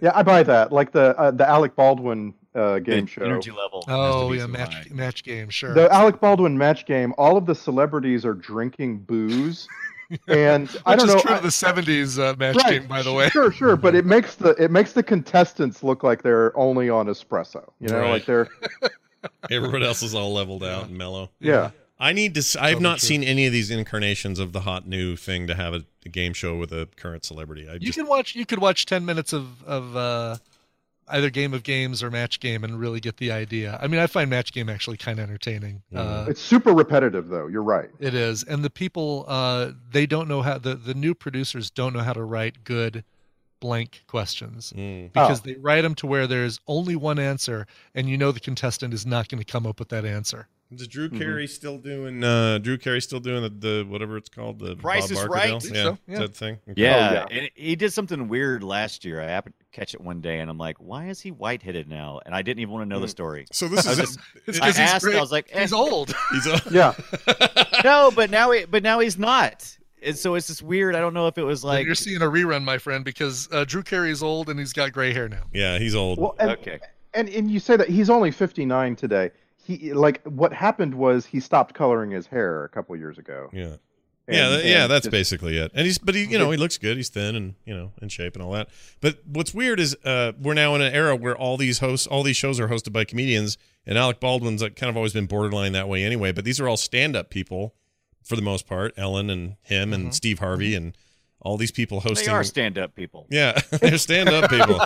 Yeah, I buy that. Like the uh, the Alec Baldwin uh, game The show. Energy level. oh yeah, so match high. match game, sure. The Alec Baldwin match game. All of the celebrities are drinking booze, [LAUGHS] [LAUGHS] and I Which don't is know. true I- of the '70s uh, match right, game, by the way. Sure, sure, but it [LAUGHS] makes the it makes the contestants look like they're only on espresso. You know, Right. like they're [LAUGHS] Everyone else is all leveled out and mellow. yeah. I need to. I've not true. seen any of these incarnations of the hot new thing to have a, a game show with a current celebrity. I You just can watch. You could watch ten minutes of of uh, either Game of Games or Match Game and really get the idea. I mean, I find Match Game actually kind of entertaining. Uh, It's super repetitive, though. You're right. it is, and the people uh, they don't know how the the new producers don't know how to write good blank questions Mm. because Oh. they write them to where there's only one answer, and you know the contestant is not going to come up with that answer. Is Drew Mhm. Carey still doing? Uh, Drew Carey still doing the, the whatever it's called the Price Bob is Barker Right? deal? Think Yeah, so, is yeah. that thing. Okay. Yeah, yeah. and he did something weird last year. I happened to catch it one day, and I'm like, "Why is he white-headed now?" And I didn't even want to know the Mm. story. So this [LAUGHS] I is was [LAUGHS] It's I 'cause he's asked, great. I was like, eh, He's old. [LAUGHS] he's a, Yeah. "No," but now, he, but now he's not. And so it's just weird. I don't know if it was like, You're seeing a rerun, my friend, because uh, Drew Carey is old and he's got gray hair now. yeah, he's old. Well, and, okay, and and you say that he's only 59 today. He like what happened was he stopped coloring his hair a couple years ago. yeah. And- yeah, th- yeah, that's just- basically it. And he's, but he, you know, he looks good. He's thin and you know, in shape and all that. But what's weird is, uh, we're now in an era where all these hosts, all these shows are hosted by comedians, and Alec Baldwin's like, kind of always been borderline that way anyway. But these are all stand-up people for the most part. Ellen and him and Steve Harvey and all these people hosting. They hosting. are stand-up people. Yeah, [LAUGHS] they're stand-up people.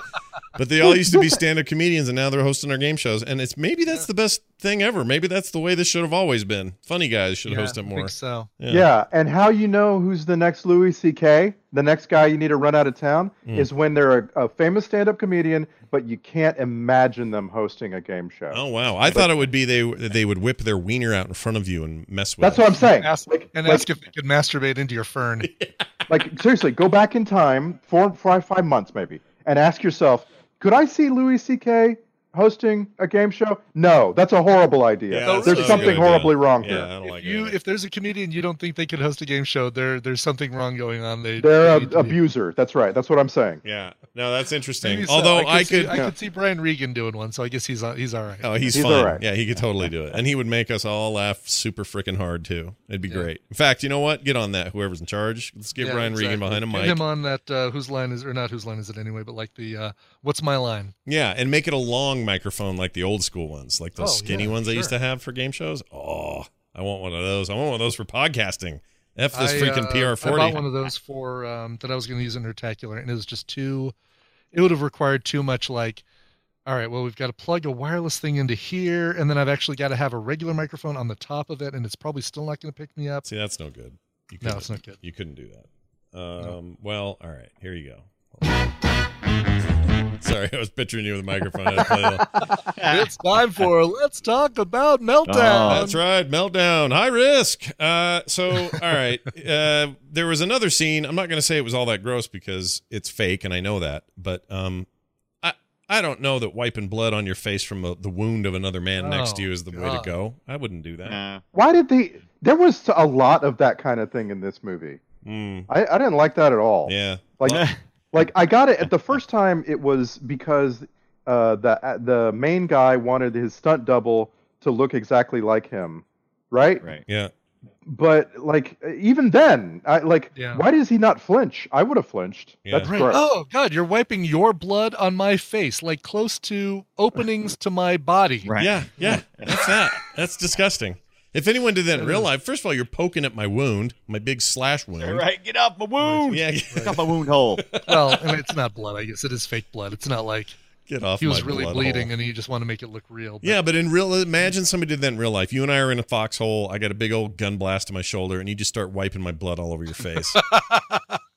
But they all used to be stand-up comedians, and now they're hosting our game shows. And it's maybe that's the best thing ever. Maybe that's the way this should have always been. Funny guys should Yeah, host it I more. think so. Yeah. and how you know who's the next Louis C.K., the next guy you need to run out of town, Mm. is when they're a, a famous stand-up comedian, but you can't imagine them hosting a game show. Oh wow! I thought it would be they they would whip their wiener out in front of you and mess with. That's it. what I'm saying. Ask, Like, and like, ask if they could masturbate into your fern. [LAUGHS] like seriously, go back in time, four, five, five months maybe, and ask yourself, could I see Louis C.K. hosting a game show? No, that's a horrible idea. Yeah, There's not something good idea. horribly wrong Yeah, here. I don't like if you, it. if there's a comedian you don't think they could host a game show, there there's something wrong going on. They They're they a need be- abuser. That's right. That's what I'm saying. Yeah, no, that's interesting. Maybe so. Although could I see, could, I could see Brian Regan doing one, so I guess he's uh, he's all right. oh, he's, He's fine. all right. Yeah, he could totally do it, and he would make us all laugh super freaking hard too. It'd be Yeah. great. In fact, you know what? Get on that. Whoever's in charge, let's get Yeah, Brian Regan behind a mic. Get him on that uh, whose line is or not whose line is it anyway, but like the uh, what's my line? Yeah, and make it a long microphone like the old school ones, like those Oh, skinny yeah, ones I used to have for game shows. Oh, I want one of those. I want one of those for podcasting. F this I, freaking uh, PR I bought one of those for um, that I was going to use in Hertacular, and it was just too. It would have required too much. Like, all right, well, we've got to plug a wireless thing into here, and then I've actually got to have a regular microphone on the top of it, and it's probably still not going to pick me up. See, that's no good. You No, it's not good. You couldn't do that. Um, Well, all right. Here you go. [LAUGHS] [LAUGHS] Sorry, I was picturing you with a microphone. I had to play the- [LAUGHS] it's time for let's talk about meltdown. Oh, That's right, meltdown, high risk. Uh, so, all right, uh, there was another scene. I'm not going to say it was all that gross because it's fake, and I know that. But um, I I don't know that wiping blood on your face from a, the wound of another man next to Oh, you is the way to go. I wouldn't do that. Nah. Why did they? There was a lot of that kind of thing in this movie. Mm, I, I didn't like that at all. yeah, Like, like I got it at the [LAUGHS] first time. It was because uh, the the main guy wanted his stunt double to look exactly like him, right? right. yeah. But like even then, I like Yeah. why does he not flinch? I would have flinched. Yeah. That's Right. gross. Oh God, you're wiping your blood on my face, like close to openings to my body. Right. Yeah, yeah. That's that. That's disgusting. If anyone did that in real mm. life, first of all, you're poking at my wound, my big slash wound. Right. Get off my wound. Yeah, [LAUGHS] Get off my wound hole. Well, and it's not blood. I guess it is fake blood. It's not like get off. he was my really blood bleeding hole. and you just want to make it look real. but- Yeah, but in real, imagine somebody did that in real life. You and I are in a foxhole. I got a big old gun blast to my shoulder, and you just start wiping my blood all over your face. [LAUGHS]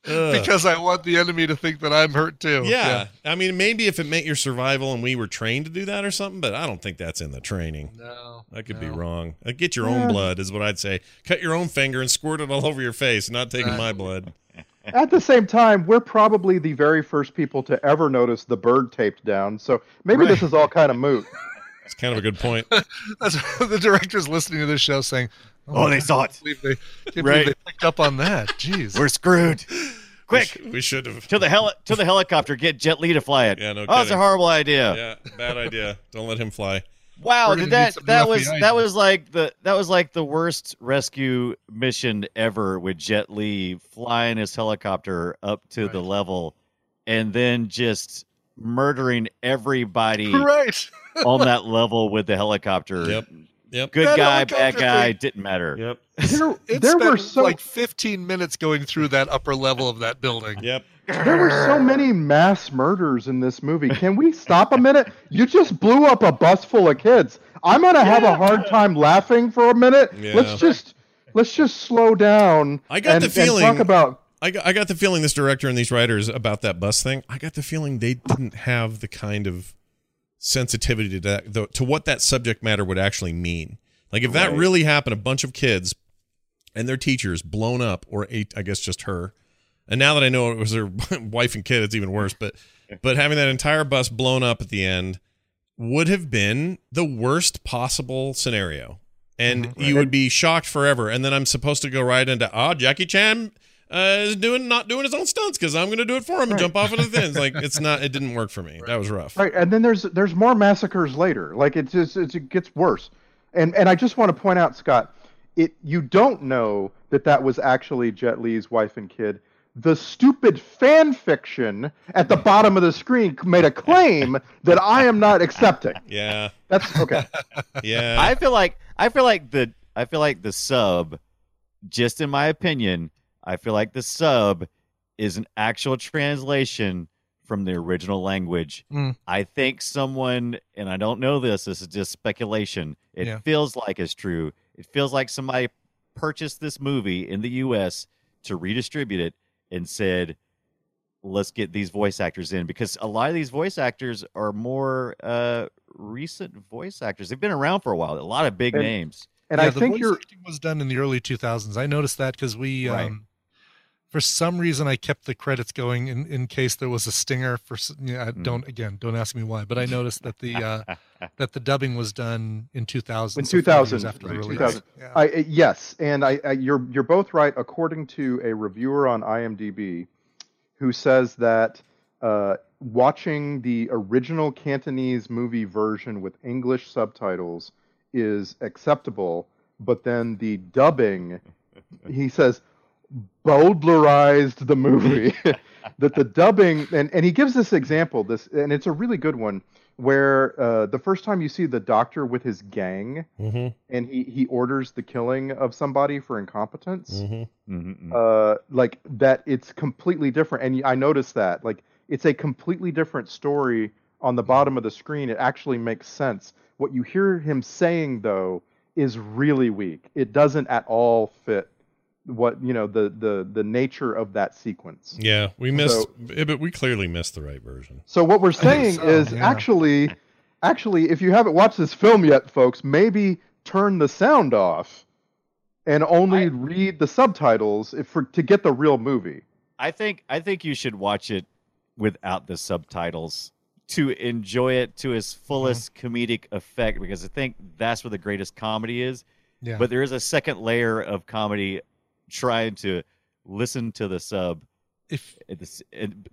Ugh. because I want the enemy to think that I'm hurt too. yeah. I mean, maybe if it meant your survival and we were trained to do that or something, but I don't think that's in the training. No. I could be wrong. Uh, Get your own blood is what I'd say. Cut your own finger and squirt it all over your face, not taking Right. my blood. [LAUGHS] At the same time, we're probably the very first people to ever notice the bird taped down. So maybe Right. this is all kind of moot. It's kind of a good point. [LAUGHS] That's [LAUGHS] the director's listening to this show saying, Oh, they saw it. can't they, can't Right. they picked up on that. Jeez. We're screwed. Quick. we should have. To the heli- to the helicopter. Get Jet Li to fly it. Yeah, no Oh, it's a horrible idea. Yeah, bad idea. Don't let him fly. Wow, did that that was FBI that was like the that was like the worst rescue mission ever with Jet Li flying his helicopter up to the level and then just murdering everybody right. [LAUGHS] on that level with the helicopter. Yep. Yep. Good That guy, bad guy, thing- didn't matter. Yep. [LAUGHS] There, It there spent were so like 15 minutes going through that upper level of that building. Yep. there were so many mass murders in this movie. Can we stop a minute? You just blew up a bus full of kids. I'm gonna have a hard time laughing for a minute. Yeah. Let's just let's just slow down. I got and, the feeling- talk about I got, I got the feeling this director and these writers about that bus thing. I got the feeling they didn't have the kind of sensitivity to that, the, to what that subject matter would actually mean. Like if that really happened, a bunch of kids and their teachers blown up, or eight, I guess just her. And now that I know it was her [LAUGHS] wife and kid, it's even worse. But [LAUGHS] but having that entire bus blown up at the end would have been the worst possible scenario. And mm-hmm. you would be shocked forever. And then I'm supposed to go right into, oh, Jackie Chan uh, is doing not doing his own stunts because I'm going to do it for him and jump off of the [LAUGHS] things. Like it's not, it didn't work for me. That was rough. Right, and then there's there's more massacres later. Like it just it's, it gets worse. And and I just want to point out, Scott, it you don't know that that was actually Jet Li's wife and kid. The stupid fan fiction at the bottom of the screen made a claim [LAUGHS] that I am not accepting. Yeah, That's okay. [LAUGHS] yeah. I feel like I feel like the I feel like the sub, just in my opinion, I feel like the sub is an actual translation from the original language. Mm. I think someone, and I don't know this, this is just speculation. It Yeah. feels like it's true. It feels like somebody purchased this movie in the US to redistribute it and said, let's get these voice actors in because a lot of these voice actors are more uh recent voice actors. They've been around for a while. A lot of big And- names. And yeah, I the think voice you're acting was done in the early 2000s. I noticed that because we, Right. um, for some reason, I kept the credits going in, in case there was a stinger. For s- yeah, I Mm. don't again, don't ask me why, but I noticed that the uh, [LAUGHS] that the dubbing was done in 2000. In so 2000, after the release. 2000. Yeah. I, I- yes, and I, I you're you're both right. According to a reviewer on IMDb, who says that uh, watching the original Cantonese movie version with English subtitles is acceptable, but then the dubbing, he says, bowdlerized the movie. [LAUGHS] [LAUGHS] that the dubbing, and, and he gives this example, this, and it's a really good one, where uh, the first time you see the doctor with his gang, mm-hmm, and he, he orders the killing of somebody for incompetence mm-hmm. Mhm. uh like that it's completely different and i noticed that like it's a completely different story on the bottom of the screen it actually makes sense what you hear him saying though is really weak it doesn't at all fit what you know the the the nature of that sequence Yeah, we missed, So- eh, but we clearly missed the right version. so what we're saying so, is yeah. actually actually if you haven't watched this film yet folks maybe turn the sound off and only I- read the subtitles if for to get the real movie I think I think you should watch it without the subtitles to enjoy it to its fullest comedic effect because I think that's where the greatest comedy is. yeah. But there is a second layer of comedy trying to listen to the sub if at the, s-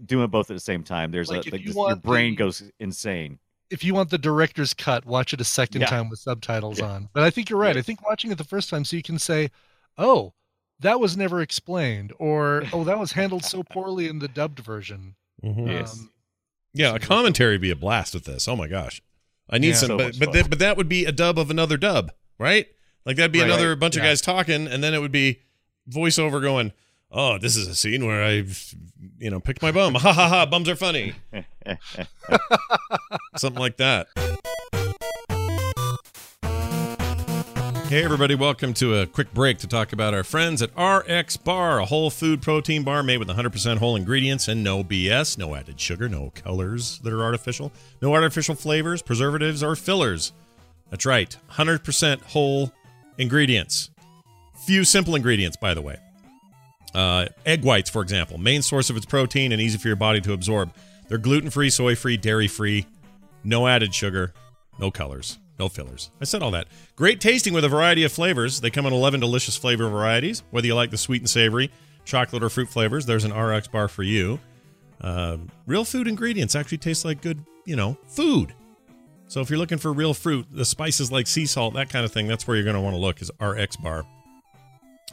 doing both at the same time. There's Like, a like you this- your brain the- goes insane. if you want the director's cut, watch it a second Yeah. time with subtitles Yeah. on. But I think you're right. I think watching it the first time so you can say, "Oh, that was never explained," or [LAUGHS] "Oh, that was handled so poorly in the dubbed version." Mm-hmm. Yes. Um, Yeah, a commentary would be a blast with this. Oh my gosh, I need Yeah. some, So but but fun. that, but that would be a dub of another dub, right? Like that'd be Right. another bunch of guys talking, and then it would be voiceover going, "Oh, this is a scene where I've, you know, picked my bum. Ha ha ha! Bums are funny." [LAUGHS] Something like that. Hey, everybody, welcome to a quick break to talk about our friends at RX Bar, a whole food protein bar made with 100% whole ingredients and no BS, no added sugar, no colors that are artificial, no artificial flavors, preservatives, or fillers. That's right, 100% whole ingredients. Few simple ingredients, by the way. Uh, egg whites, for example, main source of its protein and easy for your body to absorb. They're gluten free, soy free, dairy free, no added sugar, no colors, no fillers. I said all that. Great tasting with a variety of flavors. They come in 11 delicious flavor varieties. Whether you like the sweet and savory, chocolate, or fruit flavors, there's an RX bar for you. Uh, real food ingredients actually taste like good, you know, food. So if you're looking for real fruit, the spices like sea salt, that kind of thing, that's where you're going to want to look is RX Bar.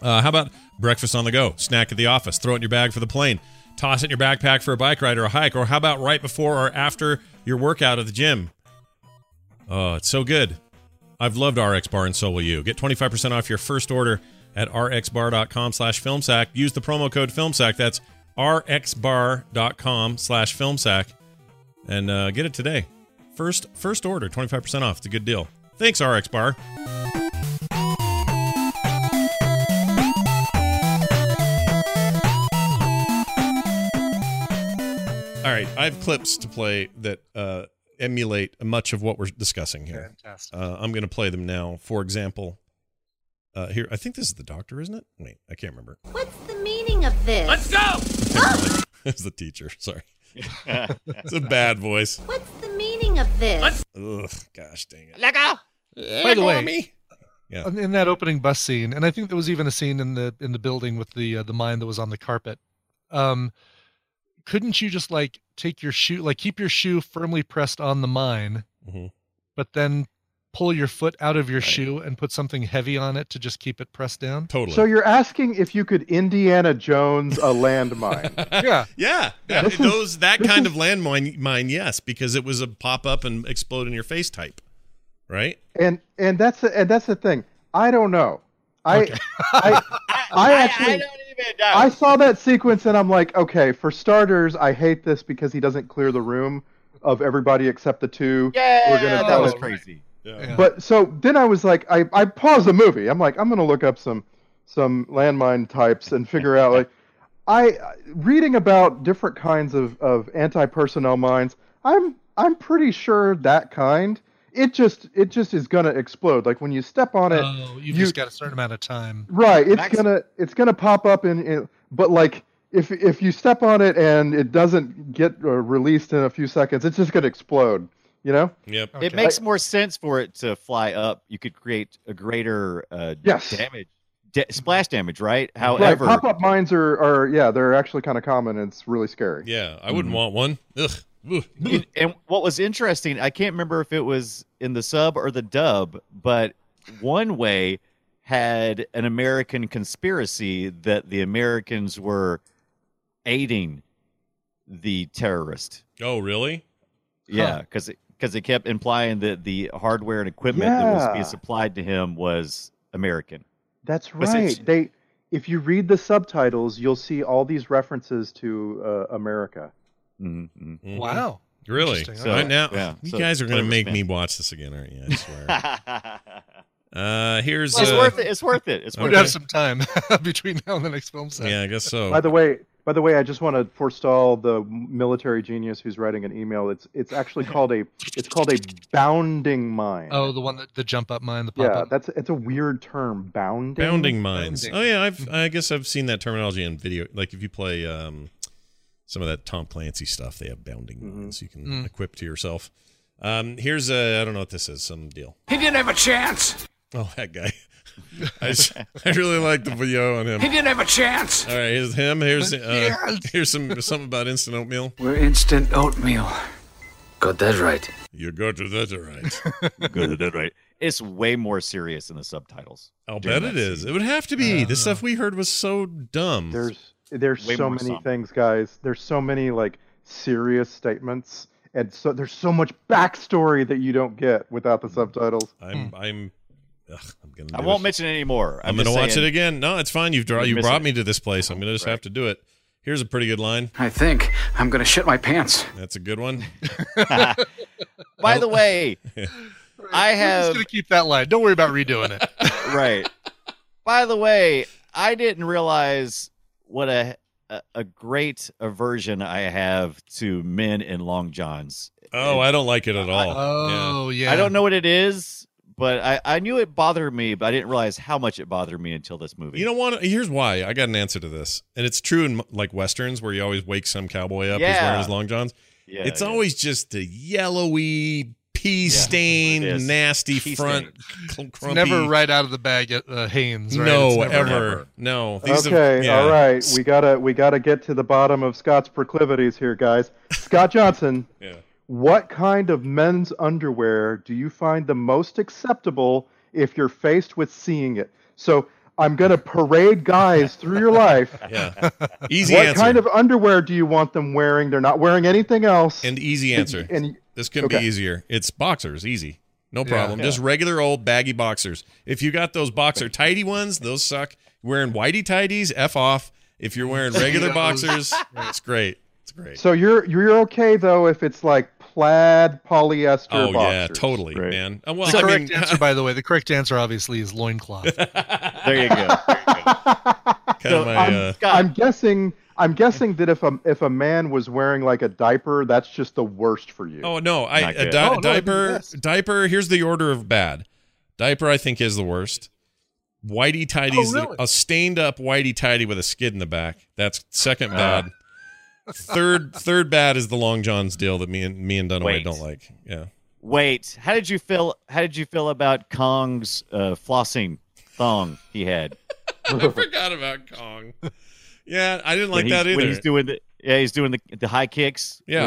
Uh, how about breakfast on the go, snack at the office, throw it in your bag for the plane, toss it in your backpack for a bike ride or a hike, or how about right before or after your workout at the gym? Oh, it's so good. I've loved RX Bar and so will you. Get 25% off your first order at rxbar.com slash filmsack. Use the promo code filmsack. That's rxbar.com slash filmsack. And uh, get it today. First first order, 25% off. It's a good deal. Thanks, RX Bar. Right, I have clips to play that uh, emulate much of what we're discussing here. Fantastic. Uh, I'm going to play them now. For example, uh, here, I think this is the doctor, isn't it? Wait, I can't remember. What's the meaning of this? Let's go! [LAUGHS] it's the teacher. Sorry. [LAUGHS] it's a bad voice. What's the meaning of this? Ugh, gosh dang it. Let go. By the way, me. Yeah. in that opening bus scene, and I think there was even a scene in the in the building with the uh, the mine that was on the carpet. Um, couldn't you just like take your shoe, like keep your shoe firmly pressed on the mine, Mhm. but then pull your foot out of your Right. shoe and put something heavy on it to just keep it pressed down? Totally. So you're asking if you could Indiana Jones a landmine? [LAUGHS] Yeah. yeah, yeah. This is- those that kind is- of landmine, mine, yes, because it was a pop up and explode in your face type, right? and and that's the, and that's the thing. I don't know. I Okay. I, [LAUGHS] I I actually don't even know. I saw that sequence and I'm like, okay, for starters, I hate this because he doesn't clear the room of everybody except the two. yeah, we're gonna that was crazy. Yeah. But so then I was like, I, I paused the movie. I'm like, I'm gonna look up some some landmine types and figure out like I reading about different kinds of, of anti personnel mines. I'm I'm pretty sure that kind it just it just is gonna explode. Like when you step on it, Oh, you've you- just got a certain amount of time. right? It's Max- gonna it's gonna pop up in, in but like. If, if you step on it and it doesn't get uh, released in a few seconds, it's just gonna explode. You know? Yep. Okay. It makes more sense for it to fly up. You could create a greater uh, Yes. damage, da- splash damage, right? right. However, Pop up mines are, are yeah, they're actually kind of common. And it's really scary. Yeah, I Mm-hmm. wouldn't want one. Ugh. Ugh. and, and what was interesting, I can't remember if it was in the sub or the dub, but one way had an American conspiracy that the Americans were aiding the terrorist. Oh, really? Yeah, because because it kept implying that the hardware and equipment that was being supplied to him was American. That's right. They, if you read the subtitles, you'll see all these references to uh, America. Mm-hmm. Mhm. Wow. Really? So- right now, yeah, you so guys are going to make man. me watch this again, aren't you? I swear. [LAUGHS] uh, here's it's uh, worth it. It's worth it. It's We worth would have some time [LAUGHS] between now and the next film set. Yeah, I guess so. By the way, by the way, I just want to forestall the military genius who's writing an email. It's it's actually called a it's called a bounding mine. Oh, the one that the jump up mine, the pop yeah, up. that's it's a weird term. Bounding. Bounding mines. Bounding. Oh yeah, I've I guess I've seen that terminology in video. Like if you play um, some of that Tom Clancy stuff, they have bounding Mhm. mines you can Mm. equip to yourself. Um, here's a I don't know what this is. Some deal. He didn't have a chance. Oh, that guy. [LAUGHS] I, I really like the video on him. He didn't have a chance. All right, here's him. Here's uh, here's some something about instant oatmeal. We're instant oatmeal. Got that right. You got to that right. [LAUGHS] Good, good, right. It's way more serious in the subtitles. I'll bet it that is. scene. It would have to be. the Uh. stuff we heard was so dumb. There's there's Way so more many somber. things, guys. There's so many like serious statements, and so there's so much backstory that you don't get without the mm. subtitles. I'm hmm. I'm. Ugh, I'm gonna. I won't it. mention it anymore. I'm, just gonna watch saying- it again. No, it's fine. You've draw, You're you missing brought it. me to this place. I'm gonna just have to do it. Here's a pretty good line. I think I'm gonna shit my pants. That's a good one. [LAUGHS] By the way, [LAUGHS] I We're have just gonna keep that line. Don't worry about redoing it. [LAUGHS] right. By the way, I didn't realize what a a, a great aversion I have to men in long johns. Oh, I don't like it at all. Oh yeah. I don't know what it is, but I, I knew it bothered me, but I didn't realize how much it bothered me until this movie. You know what? Here's why. I got an answer to this, and it's true in like westerns where you always wake some cowboy up who's Yeah. wearing his long johns. yeah, it's yeah. always just a yellowy, pea stained, is. nasty Pea front. It's cl- crumpy. never right out of the bag at uh, Hanes. Right? No, never- ever. never. No. These have- okay, yeah. all right. We gotta we gotta get to the bottom of Scott's proclivities here, guys. Scott [LAUGHS] Johnson Yeah. what kind of men's underwear do you find the most acceptable if you're faced with seeing it? So I'm going to parade guys through your life. [LAUGHS] Yeah. Easy answer. what answer. kind of underwear do you want them wearing? They're not wearing anything else. and easy answer. And This couldn't be easier. It's boxers, easy. No Yeah. problem. Just regular old baggy boxers. If you got those boxer tighty ones, those suck. Wearing whitey tighties, F off. If you're wearing [LAUGHS] regular boxers, it's great. It's great. so you're you're okay though if it's like plaid polyester Oh boxers. yeah, totally, Right. man. Uh, Well, The I correct mean, answer, [LAUGHS] by the way, the correct answer obviously is loincloth. [LAUGHS] There you go. kind of my. I'm, Uh, I'm guessing I'm guessing that if a if a man was wearing like a diaper, that's just the worst for you. oh no, I a di- Oh, no, diaper. Diaper. Here's the order of bad. Diaper, I think, is the worst. Whitey tighties, Oh, really? a stained up whitey tighty with a skid in the back. That's second bad. third, [LAUGHS] third bad is the long johns deal that me and me and Dunaway Wait. don't like. Yeah. Wait, how did you feel? How did you feel about Kong's uh, flossing thong he had? [LAUGHS] I forgot about Kong. Yeah, I didn't like that he's, either. When he's doing the yeah, he's doing the the high kicks. Yeah,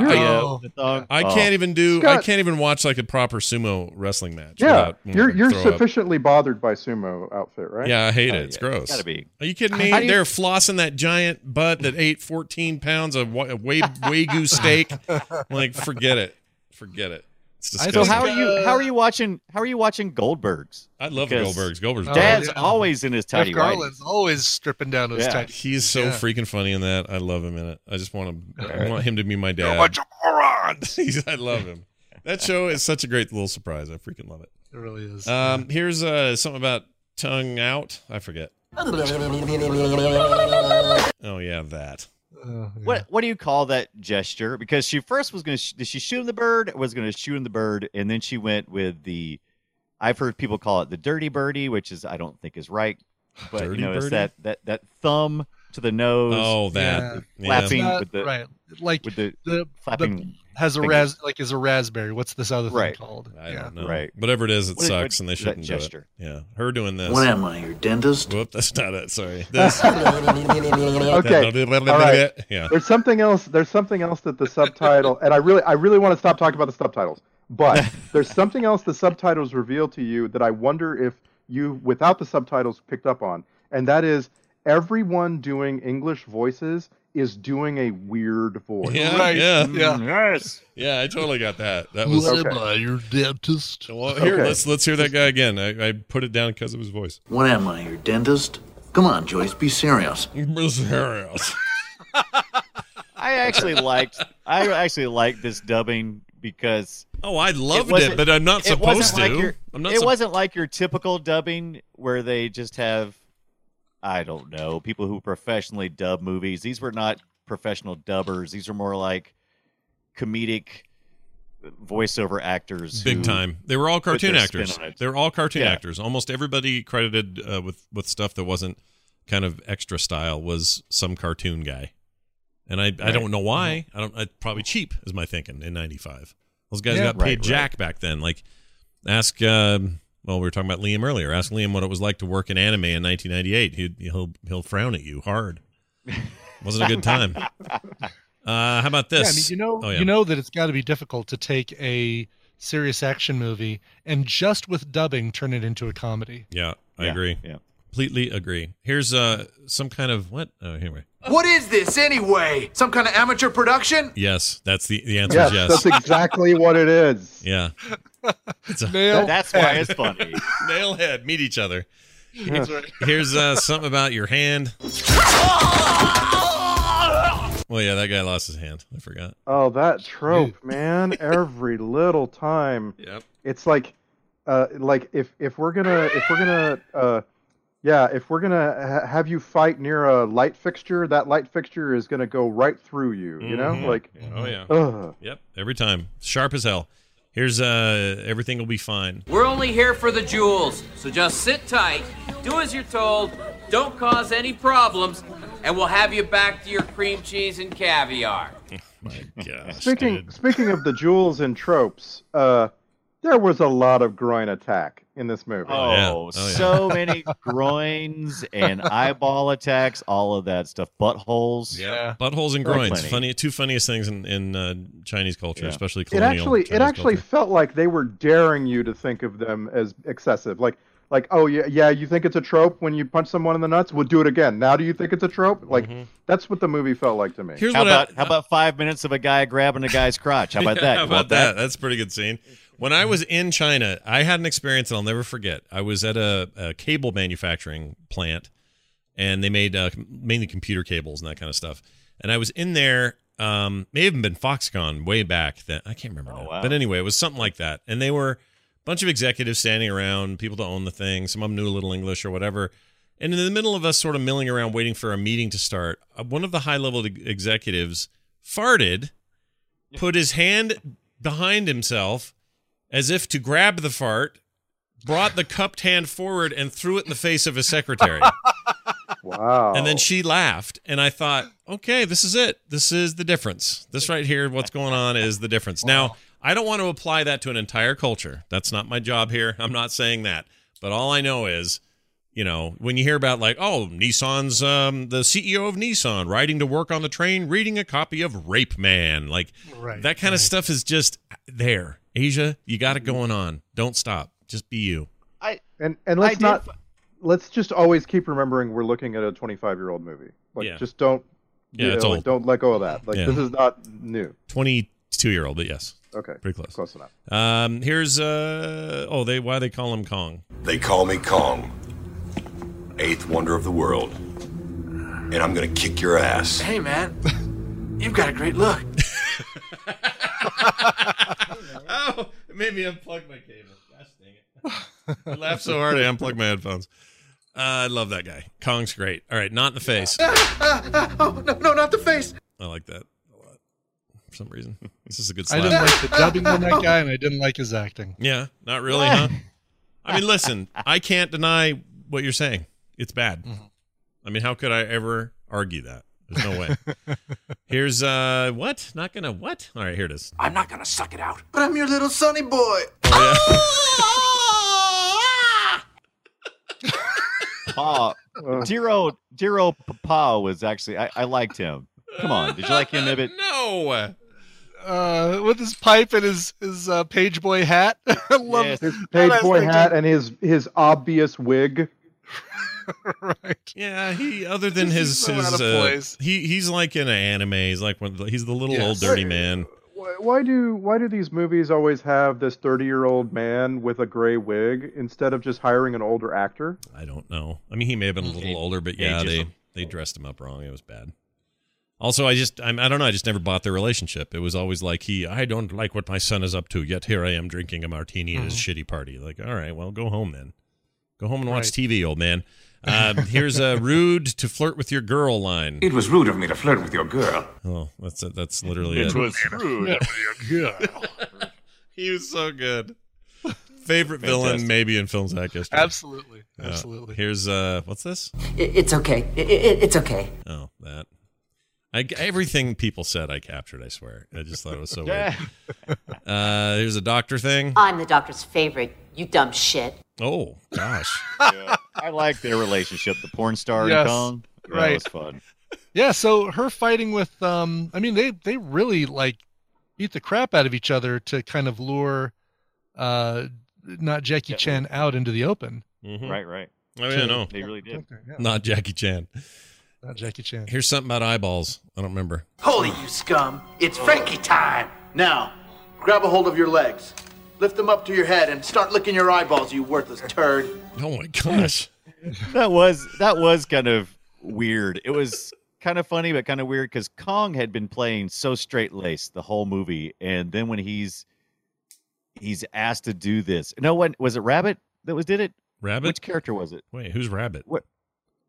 with the, I- uh. I Oh. can't even do. I can't even watch like a proper sumo wrestling match. yeah, you're you're throw up. sufficiently bothered by sumo outfit, right? Yeah, I hate Oh, it. It's yeah, gross. Gotta be. Are you kidding me? You- They're flossing that giant butt that ate 14 pounds of wa- wa- [LAUGHS] wagyu steak. like, forget it. Forget it. It's disgusting. So how are you? How are you watching? How are you watching Goldbergs? I love because Goldbergs. Goldbergs. Oh. Dad's yeah. always in his Jeff tidy Garlin's always stripping down those Yeah. tight. He's so Yeah. freaking funny in that. I love him in it. I just want to. I want him to be my You're a dad. bunch of morons. [LAUGHS] He's- I love him. That show is such a great little surprise. I freaking love it. It really is. Um, here's uh, something about tongue out. I forget. [LAUGHS] Oh yeah, that. Uh, yeah. What What do you call that gesture? Because she first was going to sh- did she shoot him the bird? Was going to shoot him the bird, and then she went with the. I've heard people call it the dirty birdie, which is I don't think is right, but Dirty you know it's that that that thumb to the nose, Oh, that. Yeah. flapping Not- with the right, like with the the, flapping. the has a fingers. ras like is a raspberry. What's this other thing called? I yeah. don't know. Right. Whatever it is, it What is- sucks, what- and they shouldn't do it. gesture? Yeah, her doing this. What am I, your dentist? Whoop, that's not it. Sorry. [LAUGHS] This. Okay. All right. Yeah. There's something else. There's something else that the subtitle, and I really, I really want to stop talking about the subtitles. But [LAUGHS] there's something else the subtitles reveal to you that I wonder if you, without the subtitles, picked up on, and that is everyone doing English voices is doing a weird voice. Yeah, Right. yeah, mm, Yeah. Yes. yeah. I totally got that. That was. What Okay. am I, your dentist? Well, here, Okay. let's let's hear that guy again. I, I put it down because of his voice. What am I, your dentist? Come on, Joyce, be serious. Be Serious. [LAUGHS] I actually liked. I actually liked this dubbing because Oh, I loved it, wasn't- but I'm not it supposed wasn't to. like your, I'm not. it sup- wasn't like your typical dubbing where they just have i don't know people who professionally dub movies these were not professional dubbers these are more like comedic voiceover actors big time. They were all cartoon actors. They were all cartoon Yeah. actors. Almost everybody credited uh, with with stuff that wasn't kind of extra style was some cartoon guy. And I, I don't know why. I don't. I, probably cheap is my thinking in '95. Those guys Yeah. got paid Right, right. jack back then. Like, ask. Um, well, we were talking about Liam earlier. Ask Liam what it was like to work in anime in 1998. He'd, he'll he'll frown at you hard. Wasn't a good time. [LAUGHS] Uh, how about Yeah, this? I mean, you know, Oh, yeah. you know that it's got to be difficult to take a serious action movie and just with dubbing turn it into a comedy. Yeah, I Yeah, agree. yeah Completely agree. Here's uh some kind of what? Oh, anyway. What is this anyway? Some kind of amateur production? Yes, that's the the answer Yes, is yes. that's exactly what it is. yeah. It's a Nail. that's why it's funny [LAUGHS] nail head meet each other. Yes. Here's uh something about your hand. Well, yeah, that guy lost his hand. I forgot. Oh, that trope, man! Every little time. Yep. it's like uh like if if we're gonna if we're gonna uh yeah if we're gonna ha- have you fight near a light fixture that light fixture is gonna go right through you you know Mhm. like Oh yeah. ugh. Yep. Every time. Sharp as hell. Here's uh everything will be fine. We're only here for the jewels, so just sit tight, do as you're told, don't cause any problems, and we'll have you back to your cream cheese and caviar. [LAUGHS] My gosh. speaking dude. speaking of the jewels and tropes uh there was a lot of groin attack in this movie. Oh, yeah. Oh, yeah. so [LAUGHS] many groins and eyeball attacks, all of that stuff. Buttholes. Yeah. Buttholes and groins. plenty. Funny, two funniest things in in uh, Chinese culture, Yeah. especially it colonial. actually it actually culture. felt like they were daring you to think of them as excessive like like oh yeah yeah you think it's a trope when you punch someone in the nuts we'll do it again now do you think it's a trope like that's what the movie felt like to me Here's How what I- about how about five minutes of a guy grabbing a guy's crotch? How about [LAUGHS] Yeah, that? How about want that? That's a pretty good scene. When I was in China, I had an experience that I'll never forget. I was at a, a cable manufacturing plant, and they made uh, mainly computer cables and that kind of stuff. And I was in there. Um, may have been Foxconn way back then. I can't remember now. wow. But anyway, it was something like that. And they were a bunch of executives standing around, people to own the thing. Some of them knew a little English or whatever. And in the middle of us sort of milling around waiting for a meeting to start, uh, one of the high level executives farted, put his hand behind himself as if to grab the fart, brought the cupped hand forward and threw it in the face of his secretary. [LAUGHS] wow And then she laughed, and I thought, okay, this is it. This is the difference. This right here, what's going on is the difference. Now, I don't want to apply that to an entire culture. That's not my job here. I'm not saying that. But all I know is, you know, when you hear about like, oh, Nissan's um, the CEO of Nissan riding to work on the train, reading a copy of Rape Man, like Right, that kind of stuff is just there. Asia, you got it going on. Don't stop. Just be you. I and and let's did not f- let's just always keep remembering we're looking at a 25 year old movie like Yeah. just don't Yeah, you it's know, like, old. don't let go of that like Yeah. this is not new 22 year old, but yes, okay pretty close. close enough Um, here's uh oh they why they call him Kong. They call me Kong, eighth wonder of the world. And I'm gonna kick your ass. Hey, man. You've got a great look. [LAUGHS] [LAUGHS] Oh, it made me unplug my cable. Gosh dang it! I laughed so hard I unplugged my headphones. Uh, I love that guy. Kong's great. All right, not in the face. Ah, ah, ah, oh, no, no, not the face. I like that a lot for some reason. [LAUGHS] This is a good I didn't like the dubbing on that guy, and I didn't like his acting. Yeah, not really, huh? I mean, listen, I can't deny what you're saying. It's bad. Mm-hmm. I mean, how could I ever argue that? There's no way. [LAUGHS] Here's uh what? Not gonna what? All right, here it is. I'm not gonna suck it out. But I'm your little sonny boy. [LAUGHS] Pa, Jiro Jiro Papa was actually I, I liked him. Come on, did you like him, Ibbott? [LAUGHS] No. Uh, with his pipe and his his uh, page boy hat. I love Yes. his that page boy hat and his his obvious wig [LAUGHS] right. Yeah, he other than He's his so his out of uh, place. he he's like in an anime. He's like one the, he's the little old Yes. dirty man. Why- Why do why do these movies always have this thirty year old man with a gray wig instead of just hiring an older actor? I don't know. I mean, he may have been a little older, but yeah, they they dressed him up wrong. It was bad. Also, I just I'm, I don't know. I just never bought their relationship. It was always like he I don't like what my son is up to. Yet here I am drinking a martini at his shitty party. Like, all right, well, go home then. Go home and watch Right. TV, old man. Um, here's a rude to flirt with your girl line. It was rude of me to flirt with your girl. Oh, that's it. That's literally it. Was rude. Of your girl. [LAUGHS] he was so good. Favorite villain, maybe in Film Sack history. Absolutely. Yeah. Absolutely. Here's uh, what's this? It's okay. It's okay. Oh, that. I, everything people said, I captured. I swear. I just thought it was so [LAUGHS] weird. Uh, here's a doctor thing. I'm the doctor's favorite, you dumb shit. Oh gosh. [LAUGHS] Yeah. I like their relationship, the porn star Yes, and Kong. Yeah, right. That was fun. Yeah, so her fighting with um I mean they they really like beat the crap out of each other to kind of lure uh not Jackie Yeah. Chan out into the open. Mhm. Right, right. Oh yeah, no, They really did. Yeah, not Jackie Chan. not Jackie Chan. Here's something about eyeballs. I don't remember. Holy, you scum. It's Frankie time. Now, grab a hold of your legs. Lift them up to your head and start licking your eyeballs, you worthless turd. Oh my gosh. That was that was kind of weird. It was kind of funny, but kind of weird because Kong had been playing so straight laced the whole movie, and then when he's he's asked to do this, no one was it Rabbit that was did it. Rabbit. Which character was it? Wait, who's Rabbit?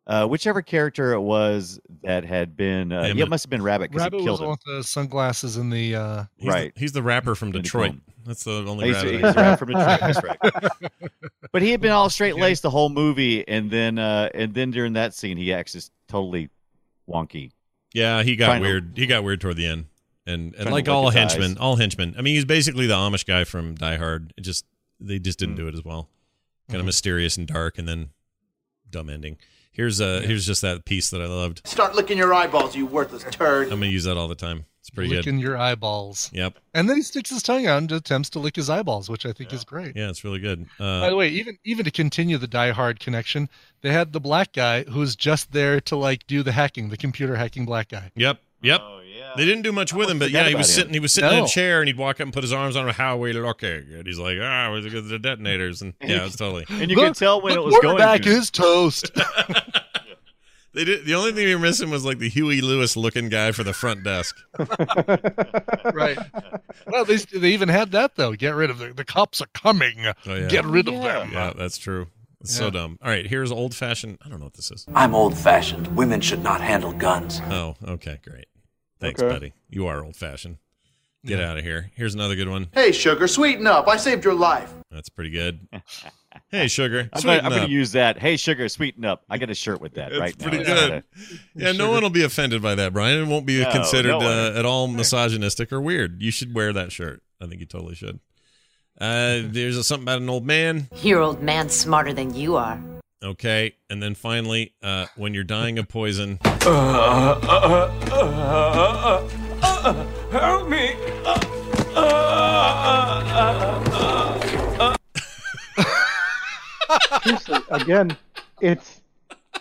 Uh, whichever character it was that had been, uh, Damn yeah, it. it must have been Rabbit because Rabbit he was killed the him. one with the sunglasses and the uh He's Right. The, he's the rapper from Detroit. That's the only He's, rabbit. he's I a know. rap from Detroit. That's right. [LAUGHS] But he had been all straight laced the whole movie, and then uh, and then during that scene, he acts just totally wonky. Yeah, he got Trying to- weird. He got weird toward the end. and, and like all his eyes. henchmen, all henchmen. I mean, he's basically the Amish guy from Die Hard. It just they just didn't do it as well. Kind of mysterious and dark, and then dumb ending. Here's uh here's just that piece that I loved. Start licking your eyeballs, you worthless turd. I'm gonna use that all the time. It's pretty Licking good. Licking your eyeballs. Yep. And then he sticks his tongue out and attempts to lick his eyeballs, which I think is great. Yeah, it's really good. By Uh, the way, even even to continue the Die Hard connection, they had the black guy who was just there to like do the hacking, the computer hacking black guy. yep. Yep. They didn't do much with him, but yeah, he about was him. sitting. He was sitting in a chair, and he'd walk up and put his arms on him. How we looking? And he's like, ah, we're the the detonators, and yeah, it's totally. [LAUGHS] And you Look- could tell when the it was going. quarterback to. is toast. [LAUGHS] [LAUGHS] They did. The only thing they were missing was like the Huey Lewis looking guy for the front desk. right. Well, they they even had that though. Get rid of the the cops are coming. Oh, yeah. Get rid of Yeah. them. Yeah, that's true. It's so dumb. All right, here's old fashioned. I don't know what this is. I'm old fashioned. Women should not handle guns. Oh, okay, great. Thanks, Okay. buddy. You are old fashioned. Get out of here. Here's another good one. Hey, sugar, sweeten up. I saved your life. That's pretty good. Hey, sugar. [LAUGHS] I'm, sweeten gonna, I'm gonna use that. Hey, sugar, sweeten up. I got a shirt with that It's right now. pretty good. gotta- Yeah, no one will be offended by that, Brian. It won't be No, considered no uh, at all misogynistic or weird. You should wear that shirt. I think you totally should. Uh, [LAUGHS] there's a, something about an old man. Your old man's smarter than you are. Okay, and then finally, uh, when you're dying of poison, Help me! Seriously, again, it's